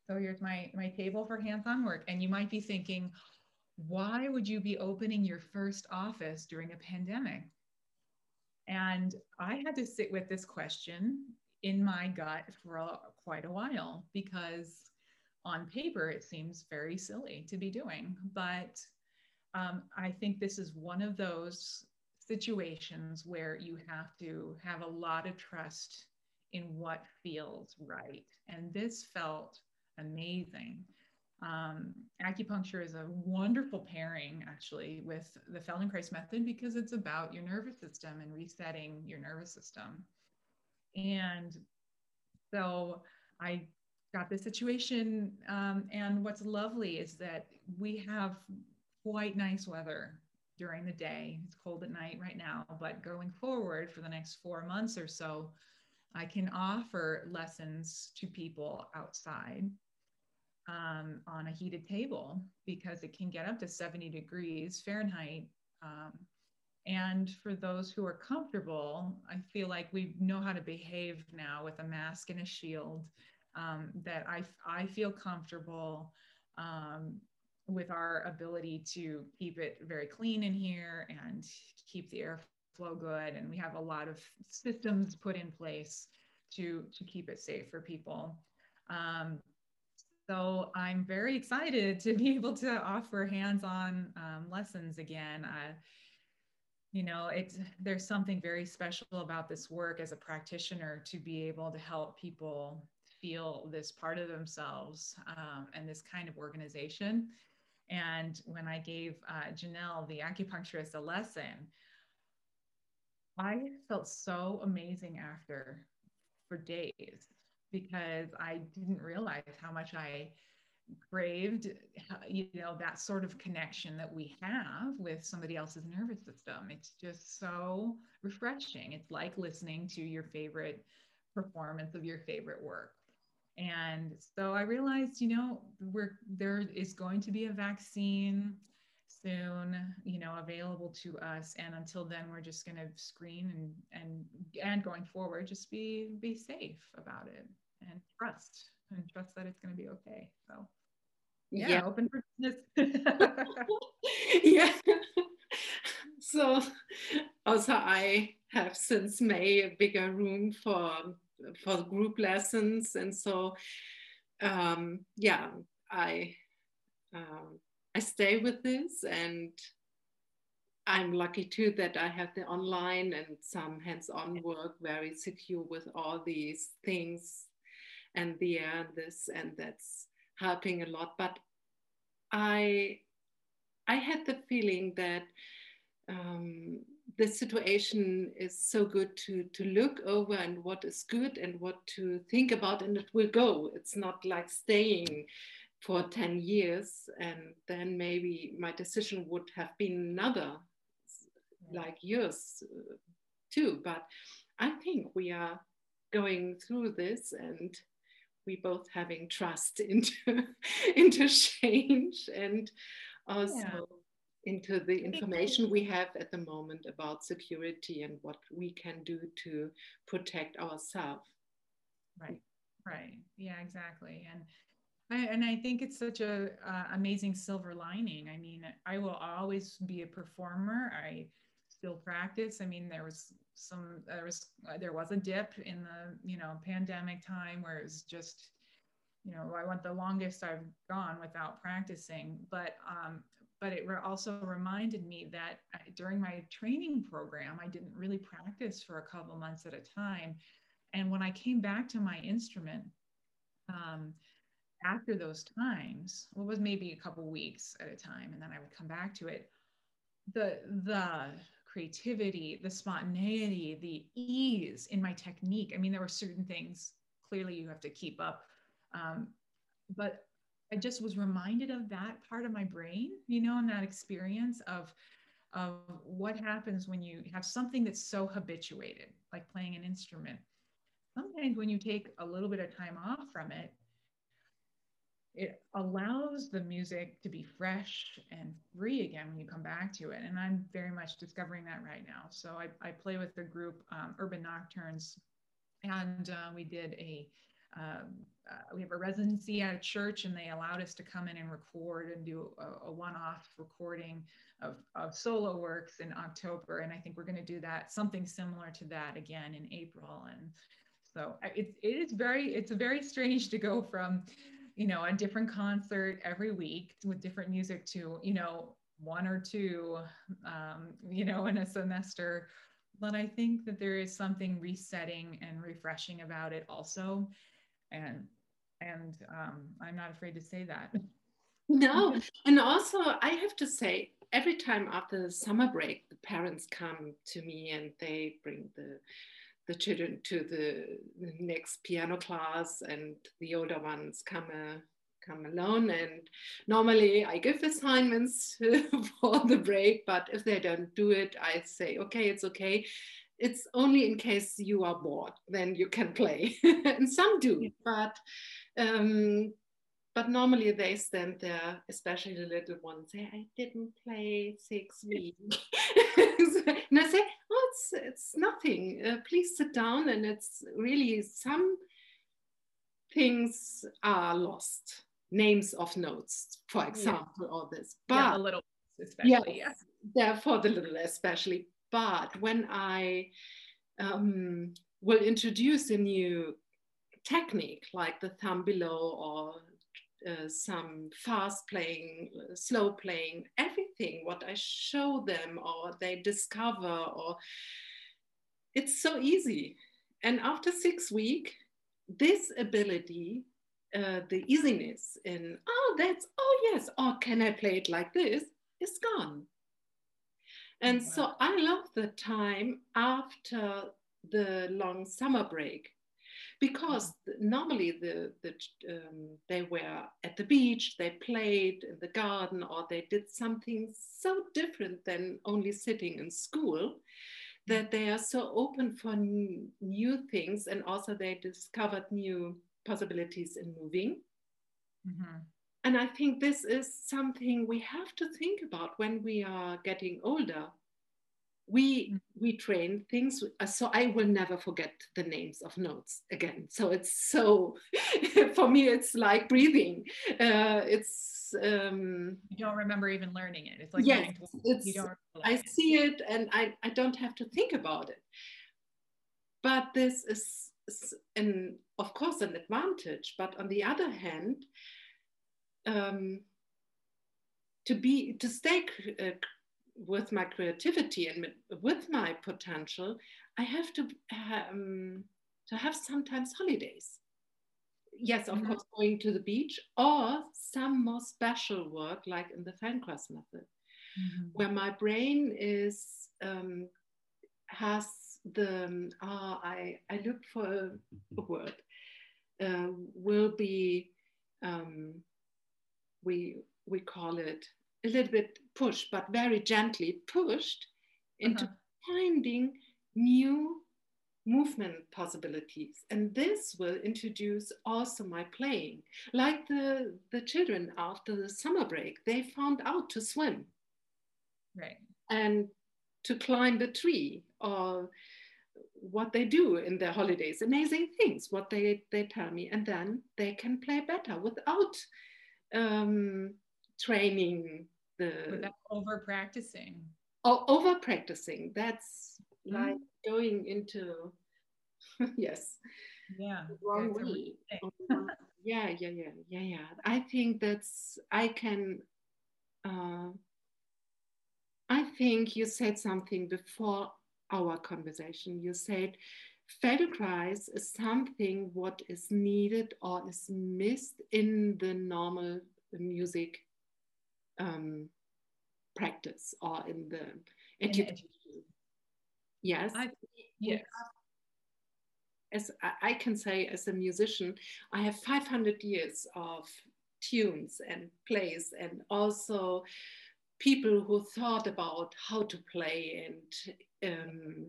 So here's my, my table for hands-on work. And you might be thinking, why would you be opening your first office during a pandemic? And I had to sit with this question in my gut for a, quite a while because on paper it seems very silly to be doing. But um, I think this is one of those situations where you have to have a lot of trust in what feels right. And this felt amazing. Um, acupuncture is a wonderful pairing actually with the Feldenkrais method because it's about your nervous system and resetting your nervous system. And so I got this situation. Um, and what's lovely is that we have quite nice weather during the day. It's cold at night right now, but going forward for the next four months or so, I can offer lessons to people outside um, on a heated table because it can get up to 70 degrees Fahrenheit. Um, and for those who are comfortable, I feel like we know how to behave now with a mask and a shield. Um, that I, I feel comfortable um, with our ability to keep it very clean in here and keep the airflow good. And we have a lot of systems put in place to, to keep it safe for people. Um, so I'm very excited to be able to offer hands-on um, lessons again. Uh, you know, it's there's something very special about this work as a practitioner to be able to help people feel this part of themselves um, and this kind of organization. And when I gave uh, Janelle, the acupuncturist, a lesson, I felt so amazing after for days because I didn't realize how much I craved you know that sort of connection that we have with somebody else's nervous system. It's just so refreshing. It's like listening to your favorite performance of your favorite work and so i realized you know we're there is going to be a vaccine soon you know available to us. And until then we're just going to screen and and and going forward just be be safe about it and trust and trust that it's going to be okay. So yeah, yeah. open for business. Yeah. So also i have since may a bigger room for for group lessons and so um yeah i um, I stay with this and I'm lucky too that I have the online and some hands-on work very secure with all these things and the air this and that's helping a lot. But I I had the feeling that um, the situation is so good to to look over and what is good and what to think about and it will go. It's not like staying for 10 years and then maybe my decision would have been another like yours too but i think we are going through this and we both having trust into into change and also yeah. Into the information we have at the moment about security and what we can do to protect ourselves right right yeah exactly and I, and I think it's such a uh, amazing silver lining. I mean, I will always be a performer. I still practice. I mean, there was some there was there was a dip in the you know pandemic time where it was just you know I went the longest I've gone without practicing. But um, but it also reminded me that during my training program, I didn't really practice for a couple months at a time. And when I came back to my instrument. Um, after those times, well, it was maybe a couple weeks at a time, and then I would come back to it. The the creativity, the spontaneity, the ease in my technique. I mean, there were certain things clearly you have to keep up, um, but I just was reminded of that part of my brain, you know, and that experience of of what happens when you have something that's so habituated, like playing an instrument. Sometimes when you take a little bit of time off from it, it allows the music to be fresh and free again when you come back to it. And I'm very much discovering that right now. So I, I play with the group um, Urban Nocturnes, and uh, we did a um, uh, we have a residency at a church, and they allowed us to come in and record and do a, a one-off recording of, of solo works in October. And I think we're going to do that something similar to that again in April. And so it, it is very it's very strange to go from you know, a different concert every week with different music to, you know, one or two, um, you know, in a semester. But I think that there is something resetting and refreshing about it also. And and um, I'm not afraid to say that. No, and also I have to say, every time after the summer break, the parents come to me and they bring the the children to the, the next piano class and the older ones come uh, come alone. And normally i give assignments for the break but if they don't do it i say okay it's okay. It's only in case you are bored then you can play. And some do but um, but normally they stand there, especially the little ones, say, I didn't play six weeks. and I say, oh, it's, it's nothing. Uh, please sit down. And it's really some things are lost. Names of notes, for example, yeah. all this. But yeah, a little especially, yes, yeah. yeah. for the little especially. But when I um, will introduce a new technique like the thumb below or uh, some fast playing, slow playing, everything what I show them or they discover or it's so easy. And after six weeks, this ability, uh, the easiness in, oh, that's, oh, yes, oh, can I play it like this, is gone. And wow. so I love the time after the long summer break because normally the, the um, they were at the beach, they played in the garden, or they did something so different than only sitting in school that they are so open for new things and also they discovered new possibilities in moving. Mm-hmm. And I think this is something we have to think about when we are getting older we we train things uh, so i will never forget the names of notes again. So it's so for me it's like breathing. Uh, it's um you don't remember even learning it. It's like yes, it's, you don't i see it and I, I don't have to think about it. But this is an of course an advantage. But on the other hand um, to be to stay uh, with my creativity and with my potential, I have to um, to have sometimes holidays. Yes, of mm-hmm. course, going to the beach or some more special work, like in the Feldenkrais method, mm-hmm. where my brain is um, has the uh, I I look for a, a word uh, will be um, we we call it a little bit pushed, but very gently pushed into uh-huh. finding new movement possibilities. And this will introduce also my playing. Like the, the children after the summer break, they found out to swim. Right. And to climb the tree or what they do in their holidays, amazing things, what they, they tell me. And then they can play better without um, training the without over practicing oh, over practicing that's mm-hmm. like going into yes. Yeah wrong way. yeah yeah yeah yeah yeah. I think that's i can uh, i think you said something before our conversation. You said Feldenkrais is something what is needed or is missed in the normal music um, practice or in the education. Yes. I, yes. As I can say, as a musician, I have 500 years of tunes and plays, and also people who thought about how to play and um,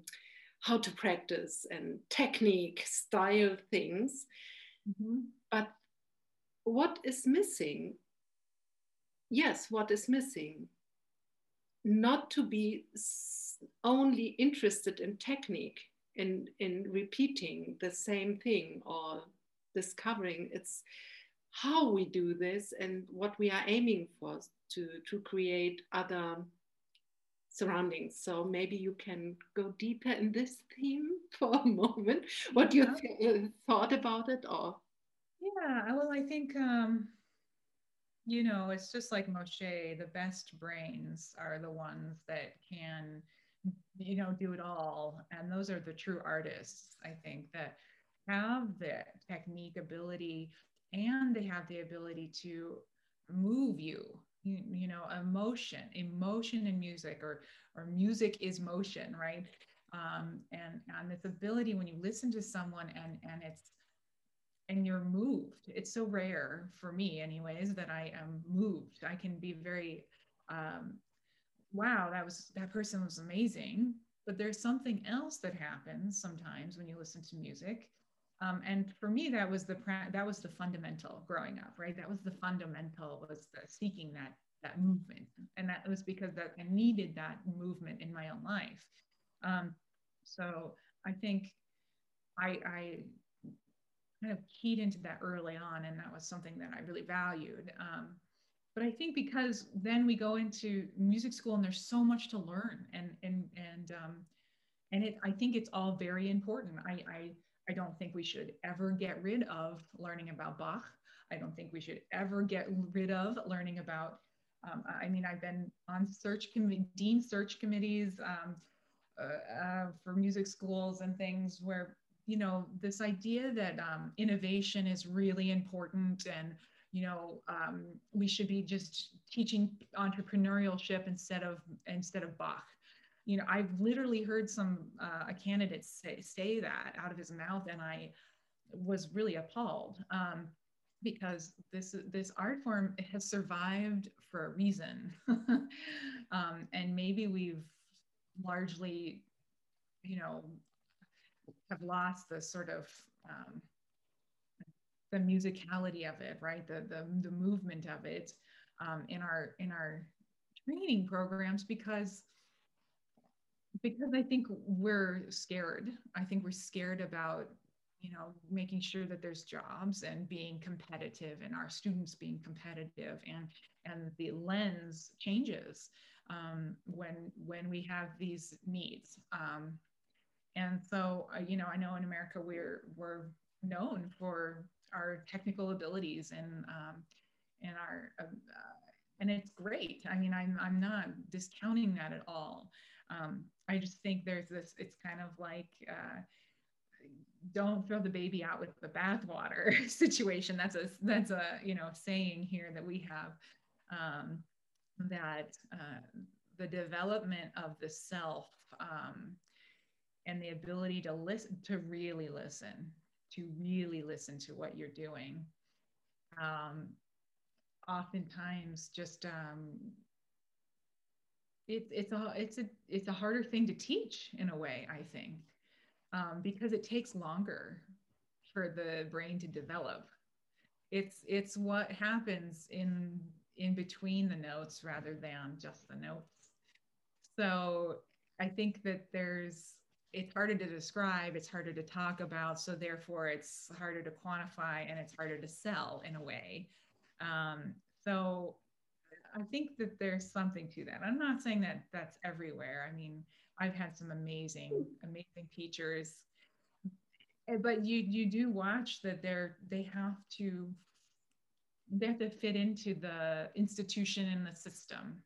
how to practice and technique, style things. Mm-hmm. But what is missing yes, what is missing? Not to be only interested in technique, in, in repeating the same thing or discovering it's how we do this and what we are aiming for to, to create other surroundings. So maybe you can go deeper in this theme for a moment. What you th- thought about it, or yeah, well, I think um, you know, it's just like Moshe, the best brains are the ones that can, you know, do it all. And those are the true artists, I think, that have the technique ability and they have the ability to move you you, you know emotion emotion in music or or music is motion right um, and and this ability when you listen to someone and and it's and you're moved. It's so rare for me, anyways, that I am moved. I can be very, um, wow, that was that person was amazing. But there's something else that happens sometimes when you listen to music. Um, and for me, that was the that was the fundamental growing up, right? That was the fundamental was the seeking that that movement, and that was because that I needed that movement in my own life. Um, so I think I, I kind of keyed into that early on, and that was something that I really valued. Um, but I think because then we go into music school and there's so much to learn, and and and um, and it I think it's all very important. I, I I don't think we should ever get rid of learning about Bach. I don't think we should ever get rid of learning about. Um, I mean, I've been on search dean search committees um, uh, uh, for music schools and things where you know this idea that um, innovation is really important and you know um, we should be just teaching entrepreneurship instead of instead of bach. You know i've literally heard some uh, a candidate say, say that out of his mouth and i was really appalled um, because this this art form has survived for a reason, um, and maybe we've largely, you know, have lost the sort of um, the musicality of it, right? The the the movement of it um, in our in our training programs because because I think we're scared. I think we're scared about you know making sure that there's jobs and being competitive and our students being competitive and and the lens changes um, when when we have these needs um, and so uh, you know i know in america we're we're known for our technical abilities and um, and our uh, and it's great. I mean i'm i'm not discounting that at all. Um, i just think there's this it's kind of like uh, don't throw the baby out with the bathwater situation. That's a that's a you know saying here that we have um, that uh, the development of the self um, and the ability to listen to really listen to really listen to what you're doing. Um, oftentimes just um, it's it's a it's a it's a harder thing to teach in a way i think um, because it takes longer for the brain to develop. It's it's what happens in in between the notes rather than just the notes. So i think that there's it's harder to describe, it's harder to talk about, so therefore it's harder to quantify and it's harder to sell in a way. Um, so I think that there's something to that. I'm not saying that that's everywhere. I mean, I've had some amazing, amazing teachers, eh, but you you do watch that they're they have to they have to fit into the institution and the system.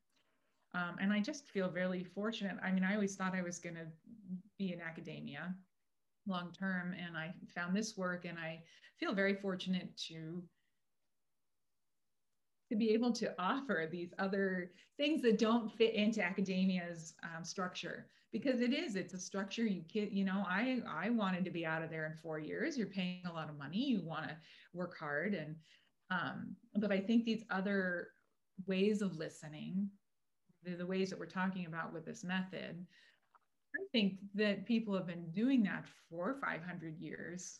Um, and I just feel really fortunate. I mean, I always thought I was going to be in academia long term, and I found this work, and I feel very fortunate to to be able to offer these other things that don't fit into academia's um, structure. Because it is it's a structure you can you know i i wanted to be out of there in four years. You're paying a lot of money. You want to work hard and um, but i think these other ways of listening the, the ways that we're talking about with this method i think that people have been doing that for 500 years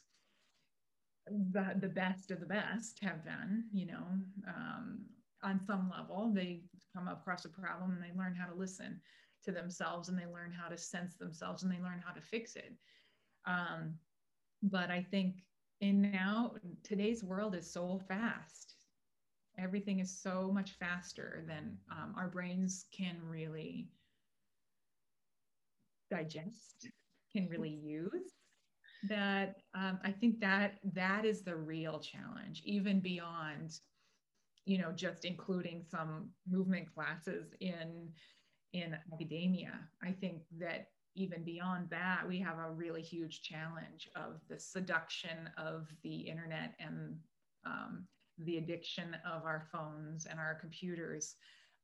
the, the best of the best have been, you know, um, on some level. They come across a problem and they learn how to listen to themselves and they learn how to sense themselves and they learn how to fix it. Um, but I think in now, today's world is so fast. Everything is so much faster than um, our brains can really digest, can really use that um, I think that that is the real challenge, even beyond, you know, just including some movement classes in in academia. I think that even beyond that, we have a really huge challenge of the seduction of the internet and um, the addiction of our phones and our computers,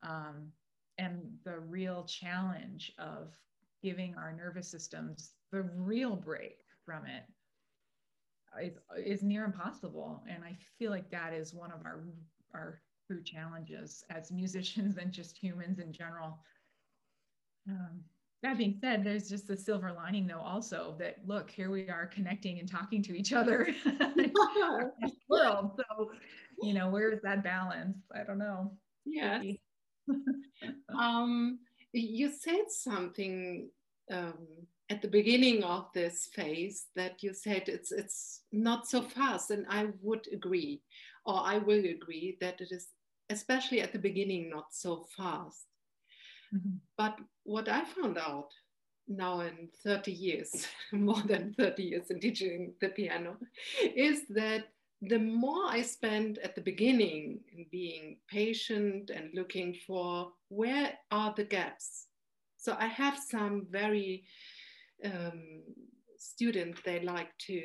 um, and the real challenge of giving our nervous systems the real break from it is, is near impossible. And I feel like that is one of our, our true challenges as musicians and just humans in general. Um, that being said, there's just the silver lining, though, also that look, here we are connecting and talking to each other world. So, you know, where is that balance? I don't know. Yeah. um, you said something um, at the beginning of this phase that you said it's it's not so fast and i would agree or i will agree that it is especially at the beginning not so fast mm-hmm. but what i found out now in 30 years more than 30 years in teaching the piano is that the more i spend at the beginning in being patient and looking for where are the gaps so i have some very um, students they like to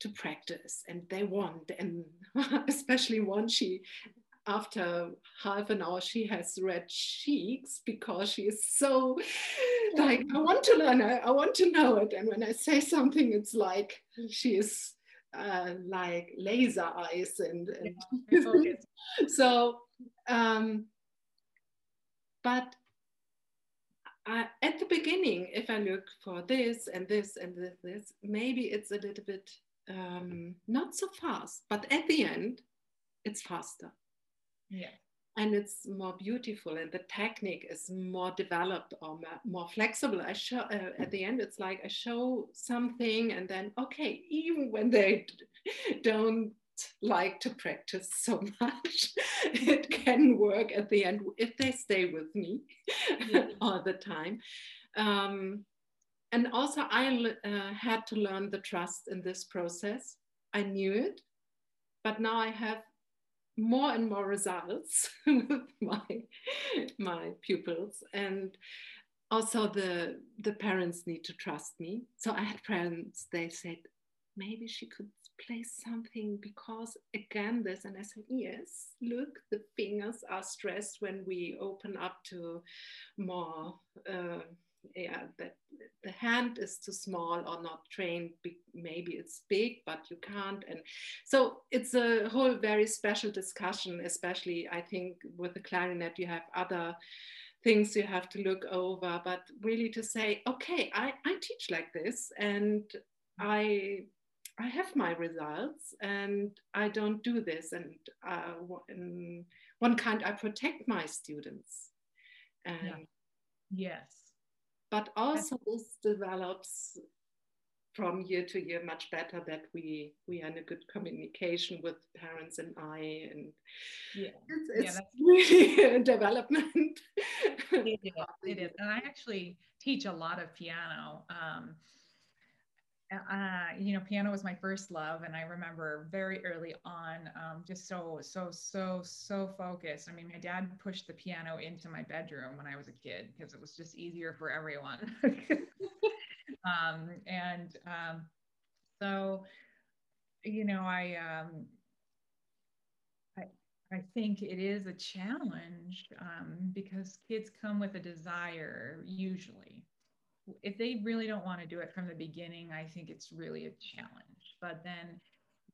to practice and they want and especially one she after half an hour she has red cheeks because she is so like i want to learn it i want to know it. And when i say something it's like she is uh, like laser eyes and, and yeah, so um, but I, at the beginning if i look for this and this and this, this maybe it's a little bit um, not so fast but at the end it's faster yeah. And it's more beautiful and the technique is more developed or more flexible. I show uh, at the end it's like i show something and then okay even when they don't like to practice so much it can work at the end if they stay with me yeah. all the time. Um, and also i uh, had to learn the trust in this process. I knew it but now i have more and more results with my my pupils. And also the the parents need to trust me. So i had parents they said maybe she could play something because again this and i said yes look the fingers are stressed when we open up to more uh, yeah, that the hand is too small or not trained. Maybe it's big, but you can't. And so it's a whole very special discussion, especially I think with the clarinet, you have other things you have to look over, but really to say, okay, I, I teach like this and I I have my results and I don't do this. And uh, in one kind, I protect my students. And. Yes but also this develops from year to year much better that we we are in a good communication with parents and I and yeah. it's, it's yeah, really a development. It is, it is. And I actually teach a lot of piano um, uh, you know, piano was my first love, and I remember very early on, um, just so so so so focused. I mean, my dad pushed the piano into my bedroom when I was a kid because it was just easier for everyone. um, and um, so, you know, I um, I I think it is a challenge um, because kids come with a desire usually if they really don't want to do it from the beginning, I think it's really a challenge. But then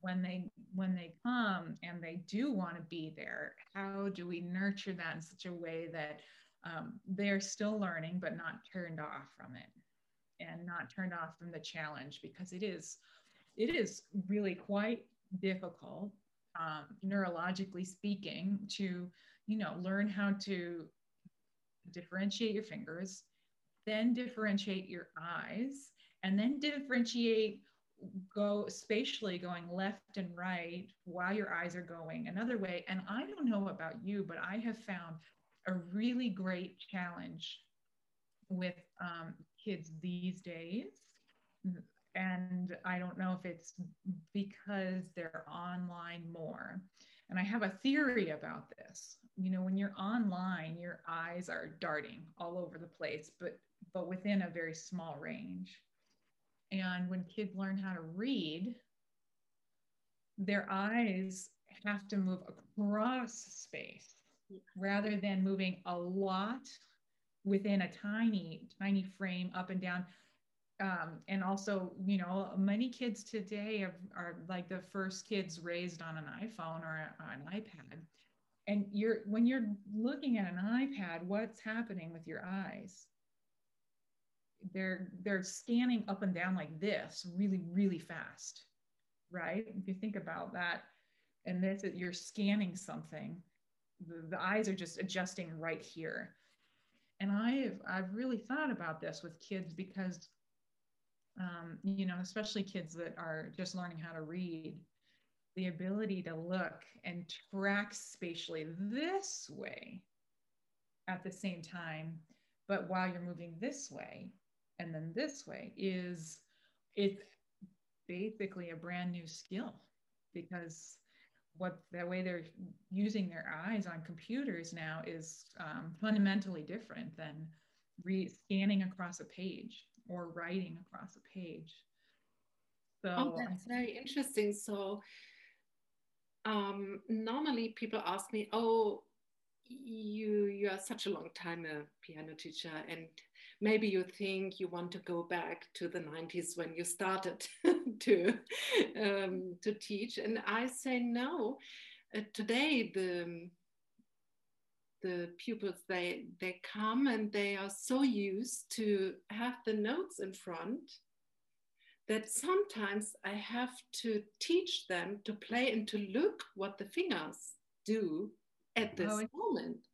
when they when they come and they do want to be there, how do we nurture that in such a way that um, they're still learning but not turned off from it and not turned off from the challenge because it is it is really quite difficult um, neurologically speaking to you know learn how to differentiate your fingers then differentiate your eyes, and then differentiate go spatially going left and right while your eyes are going another way. And I don't know about you, but I have found a really great challenge with um, kids these days. And I don't know if it's because they're online more. And I have a theory about this. You know, when you're online, your eyes are darting all over the place, but but within a very small range. And when kids learn how to read, their eyes have to move across space rather than moving a lot within a tiny, tiny frame up and down. Um, and also, you know, many kids today are, are like the first kids raised on an iPhone or an iPad. And you're when you're looking at an iPad, what's happening with your eyes? They're they're scanning up and down like this really really fast right? If you think about that and this you're scanning something the, the eyes are just adjusting right here. And i've i've really thought about this with kids because um, you know especially kids that are just learning how to read the ability to look and track spatially this way at the same time but while you're moving this way and then this way is it's basically a brand new skill because what the way they're using their eyes on computers now is um, fundamentally different than re- scanning across a page or writing across a page. So oh, that's very interesting. So um, normally people ask me, "Oh, you you are such a long time a piano teacher, and maybe you think you want to go back to the 90s when you started to um, to teach. And i say no. Uh, today the the pupils they they come and they are so used to have the notes in front that sometimes i have to teach them to play and to look what the fingers do at this oh, moment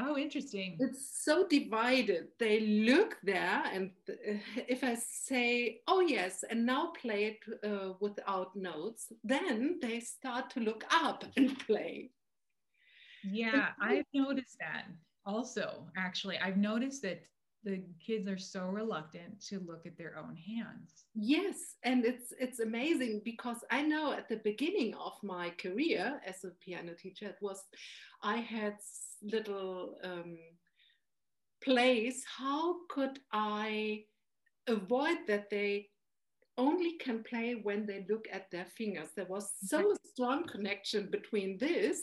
Oh, interesting. It's so divided. They look there, and if I say, oh, yes, and now play it uh, without notes, then they start to look up and play. Yeah, I've noticed that also. Actually, I've noticed that the kids are so reluctant to look at their own hands. Yes, and it's it's amazing because I know at the beginning of my career as a piano teacher, it was I had little um, place. How could I avoid that they only can play when they look at their fingers? There was so strong connection between this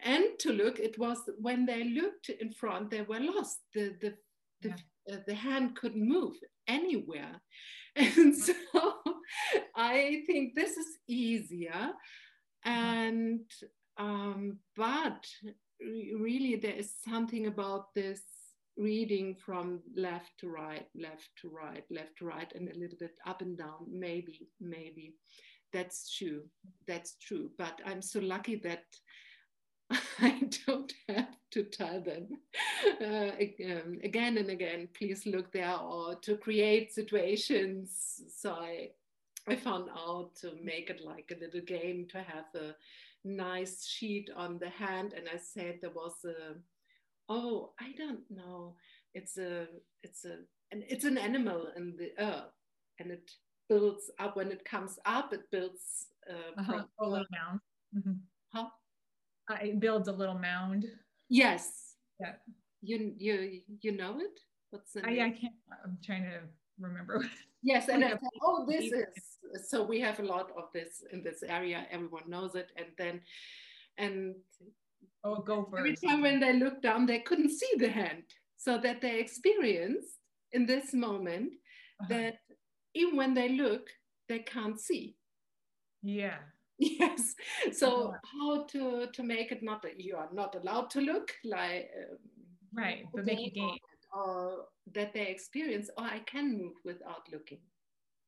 and to look. It was when they looked in front, they were lost. The the the, yeah. uh, the hand couldn't move anywhere, and so I think this is easier. And um, but really there is something about this reading from left to right, left to right, left to right, and a little bit up and down. Maybe, maybe that's true. That's true. But I'm so lucky that I don't have to tell them uh, um, again and again, please look there, or to create situations. So I, I found out to make it like a little game to have a nice sheet on the hand and i said there was a oh i don't know it's a it's a and it's an animal in the earth and it builds up when it comes up it builds uh, a little mound mm-hmm. huh? Uh, it builds a little mound. Yes. Yeah. You you you know it? What's the I, I can't i'm trying to remember. Yes and I said, oh this is so we have a lot of this in this area everyone knows it and then and oh go first every time when they looked down they couldn't see the hand so that they experienced in this moment uh-huh. that even when they look they can't see. Yeah yes so uh-huh. how to to make it not that you are not allowed to look like um, right but make a game or that they experience, or oh, I can move without looking.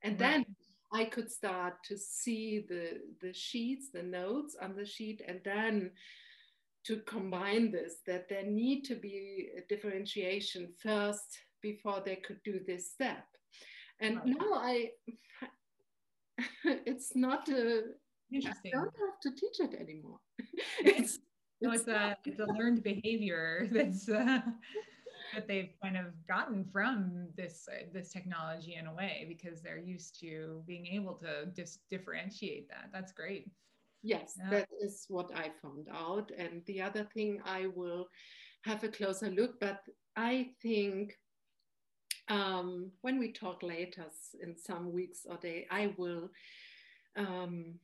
And right. then I could start to see the, the sheets, the notes on the sheet, and then to combine this, that there need to be a differentiation first before they could do this step. And right. now I, it's not a, Interesting. I don't have to teach it anymore. it's, no, it's, it's a, it's a learned behavior that's uh, that they've kind of gotten from this uh, this technology in a way because they're used to being able to just differentiate that. That's great. Yes, yeah. that is what I found out. And the other thing I will have a closer look, but I think um, when we talk later in some weeks or day, I will um,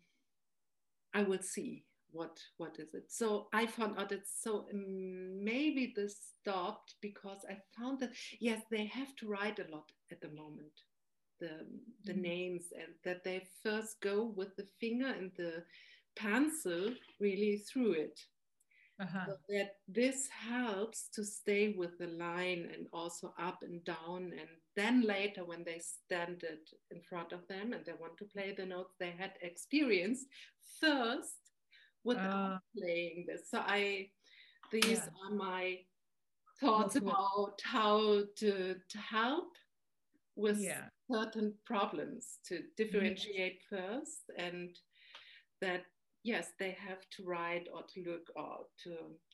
I will see what what is it. So i found out it's so um, maybe this stopped because i found that yes they have to write a lot at the moment. The the mm-hmm. names and that they first go with the finger and the pencil really through it uh-huh. so that this helps to stay with the line and also up and down and then later when they stand it in front of them and they want to play the notes they had experienced first without uh, playing this. So I, these yeah. are my thoughts about how to, to help with yeah. certain problems to differentiate yes. first and that yes they have to write or to look or to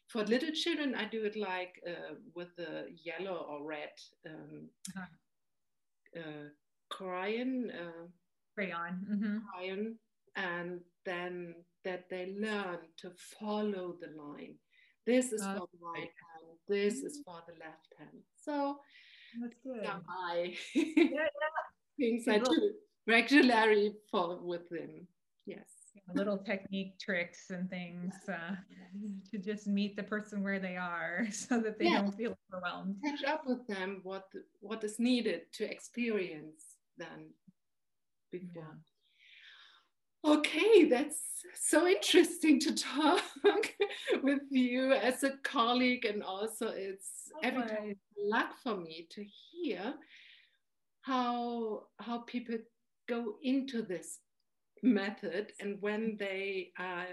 for little children i do it like uh, with the yellow or red um, uh-huh. uh, crayon uh, crayon mm-hmm. crayon and then that they learn to follow the line. This is for the right hand, this is mm-hmm. for the left hand. So that's good. I yeah, yeah. things I do regularly for with them. Yes. Little technique tricks and things uh, to just meet the person where they are so that they don't feel overwhelmed. Catch up with them what what is needed to experience then before. Yeah. Okay, that's so interesting to talk with you as a colleague, and also it's every time luck for me to hear how how people go into this method and when they are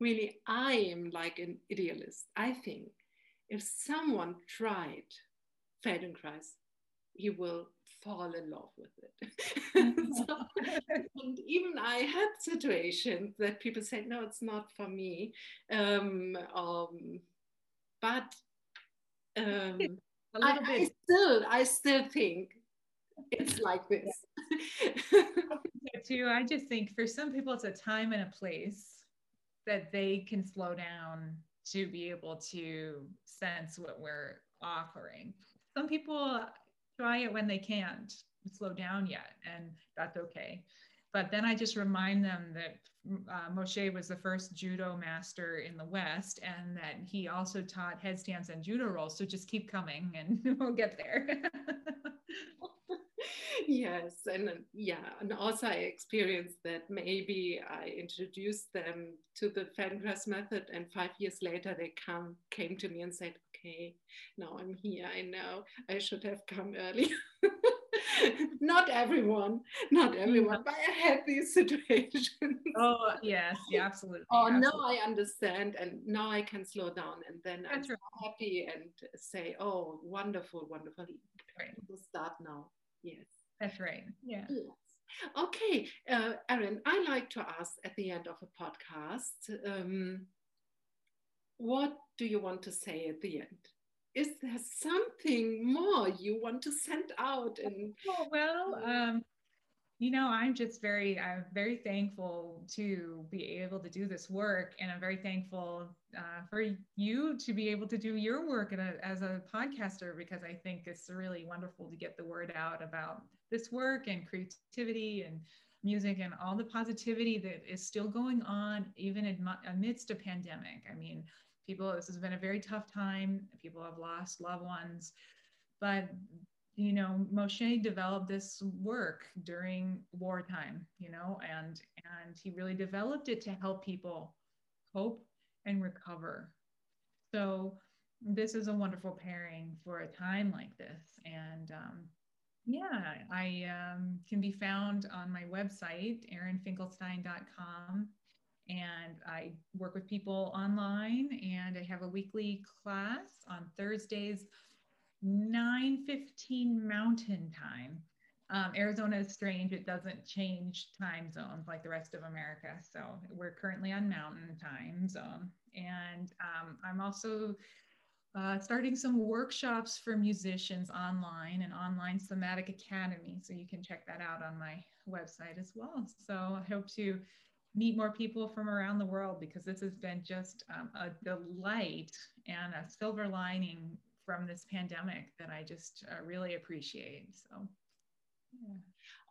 really i am like an idealist i think if someone tried feldenkrais he will fall in love with it. So, and even i had situations that people said no it's not for me um, um, but um, I, I, still I still think it's like this. too. I just think for some people it's a time and a place that they can slow down to be able to sense what we're offering. Some people try it when they can't slow down yet, and that's okay. But then I just remind them that uh, Moshe was the first judo master in the West, and that he also taught headstands and judo rolls. So just keep coming, and we'll get there. yes, and yeah, and also I experienced that maybe I introduced them to the Feldenkrais method, and five years later they come came to me and said, "Okay, now I'm here. I know I should have come earlier." not everyone, not everyone, mm. but I had these situations. Oh yes, yeah, absolutely. Oh, absolutely. now I understand, and now I can slow down, and then That's I'm right. happy and say, "Oh, wonderful, wonderful." Right. We'll start now. Yes. That's right. Yeah. Yes. Okay, uh, Erin, I like to ask at the end of a podcast, um, what do you want to say at the end? is there something more you want to send out and oh, well um, you know i'm just very i'm very thankful to be able to do this work and i'm very thankful uh, for you to be able to do your work a, as a podcaster because i think it's really wonderful to get the word out about this work and creativity and music and all the positivity that is still going on even amidst a pandemic. I mean people this has been a very tough time. People have lost loved ones. But you know moshe developed this work during wartime you know and and he really developed it to help people cope and recover. So this is a wonderful pairing for a time like this. And um, yeah i um, can be found on my website erinfinkelstein.com and I work with people online and I have a weekly class on Thursdays 9:15 mountain time. Um, Arizona is strange. It doesn't change time zones like the rest of America. So we're currently on mountain time zone. And um, I'm also uh, starting some workshops for musicians online and online somatic academy. So you can check that out on my website as well. So I hope to meet more people from around the world because this has been just um, a delight and a silver lining from this pandemic that I just uh, really appreciate. So, yeah.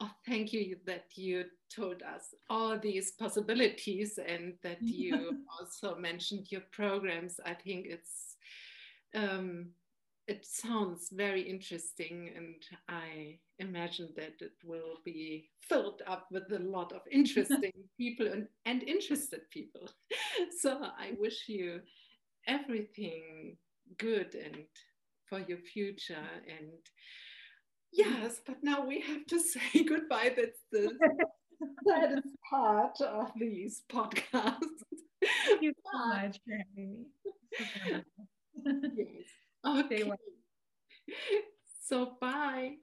Oh, thank you that you told us all these possibilities and that you also mentioned your programs. I think it's um, it sounds very interesting, and I imagine that it will be filled up with a lot of interesting people and, and interested people. so I wish you everything good and for your future and yes but now we have to say goodbye. That's the saddest part of these podcasts. Thank you so much for having me. Yes. Okay. So bye.